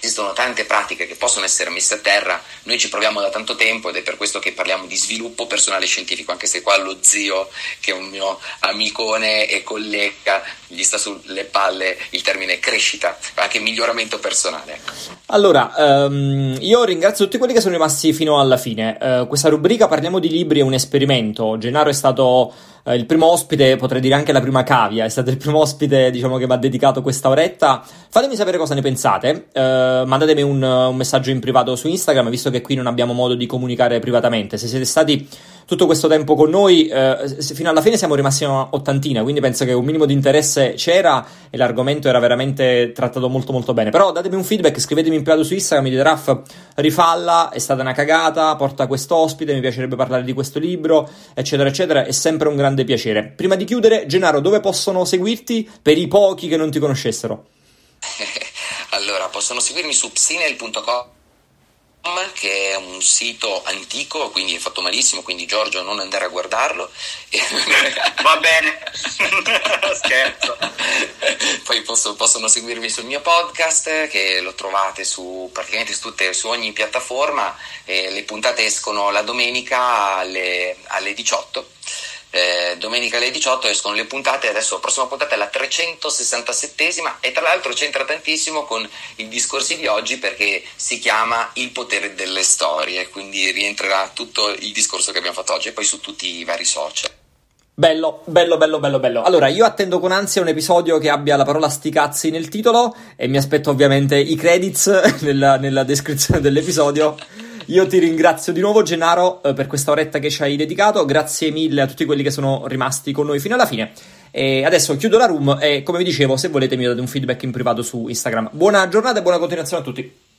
esistono tante pratiche che possono essere messe a terra, noi ci proviamo da tanto tempo ed è per questo che parliamo di sviluppo personale scientifico, anche se qua lo zio, che è un mio amicone e collega, gli sta sulle palle il termine crescita, anche miglioramento personale. Allora, um, io ringrazio tutti quelli che sono rimasti fino alla fine. Uh, questa rubrica Parliamo di libri è un esperimento. Gennaro è stato Uh, il primo ospite, potrei dire anche la prima cavia, è stato il primo ospite, diciamo, che mi ha dedicato questa oretta. Fatemi sapere cosa ne pensate. Uh, mandatemi un, un, messaggio in privato su Instagram, visto che qui non abbiamo modo di comunicare privatamente. Se siete stati tutto questo tempo con noi, eh, fino alla fine siamo rimasti a ottantina, quindi penso che un minimo di interesse c'era e l'argomento era veramente trattato molto molto bene. Però datemi un feedback, scrivetemi in privato su Instagram, mi dite Raff, rifalla, è stata una cagata, porta questo ospite, mi piacerebbe parlare di questo libro, eccetera eccetera, è sempre un grande piacere. Prima di chiudere, Gennaro, dove possono seguirti per i pochi che non ti conoscessero? allora, possono seguirmi su psinel.com che è un sito antico, quindi è fatto malissimo, quindi Giorgio non andare a guardarlo. Va bene, scherzo. Poi posso, possono seguirmi sul mio podcast che lo trovate su praticamente su, tutte, su ogni piattaforma, le puntate escono la domenica alle, alle 18 eh, domenica alle 18 escono le puntate, adesso la prossima puntata è la 367esima e tra l'altro c'entra tantissimo con i discorsi di oggi perché si chiama Il potere delle storie, quindi rientrerà tutto il discorso che abbiamo fatto oggi e poi su tutti i vari social. Bello, bello, bello, bello, bello. Allora, io attendo con ansia un episodio che abbia la parola sticazzi nel titolo e mi aspetto ovviamente i credits nella, nella descrizione dell'episodio. Io ti ringrazio di nuovo, Gennaro, eh, per questa oretta che ci hai dedicato. Grazie mille a tutti quelli che sono rimasti con noi fino alla fine. E adesso chiudo la room e, come vi dicevo, se volete mi date un feedback in privato su Instagram. Buona giornata e buona continuazione a tutti.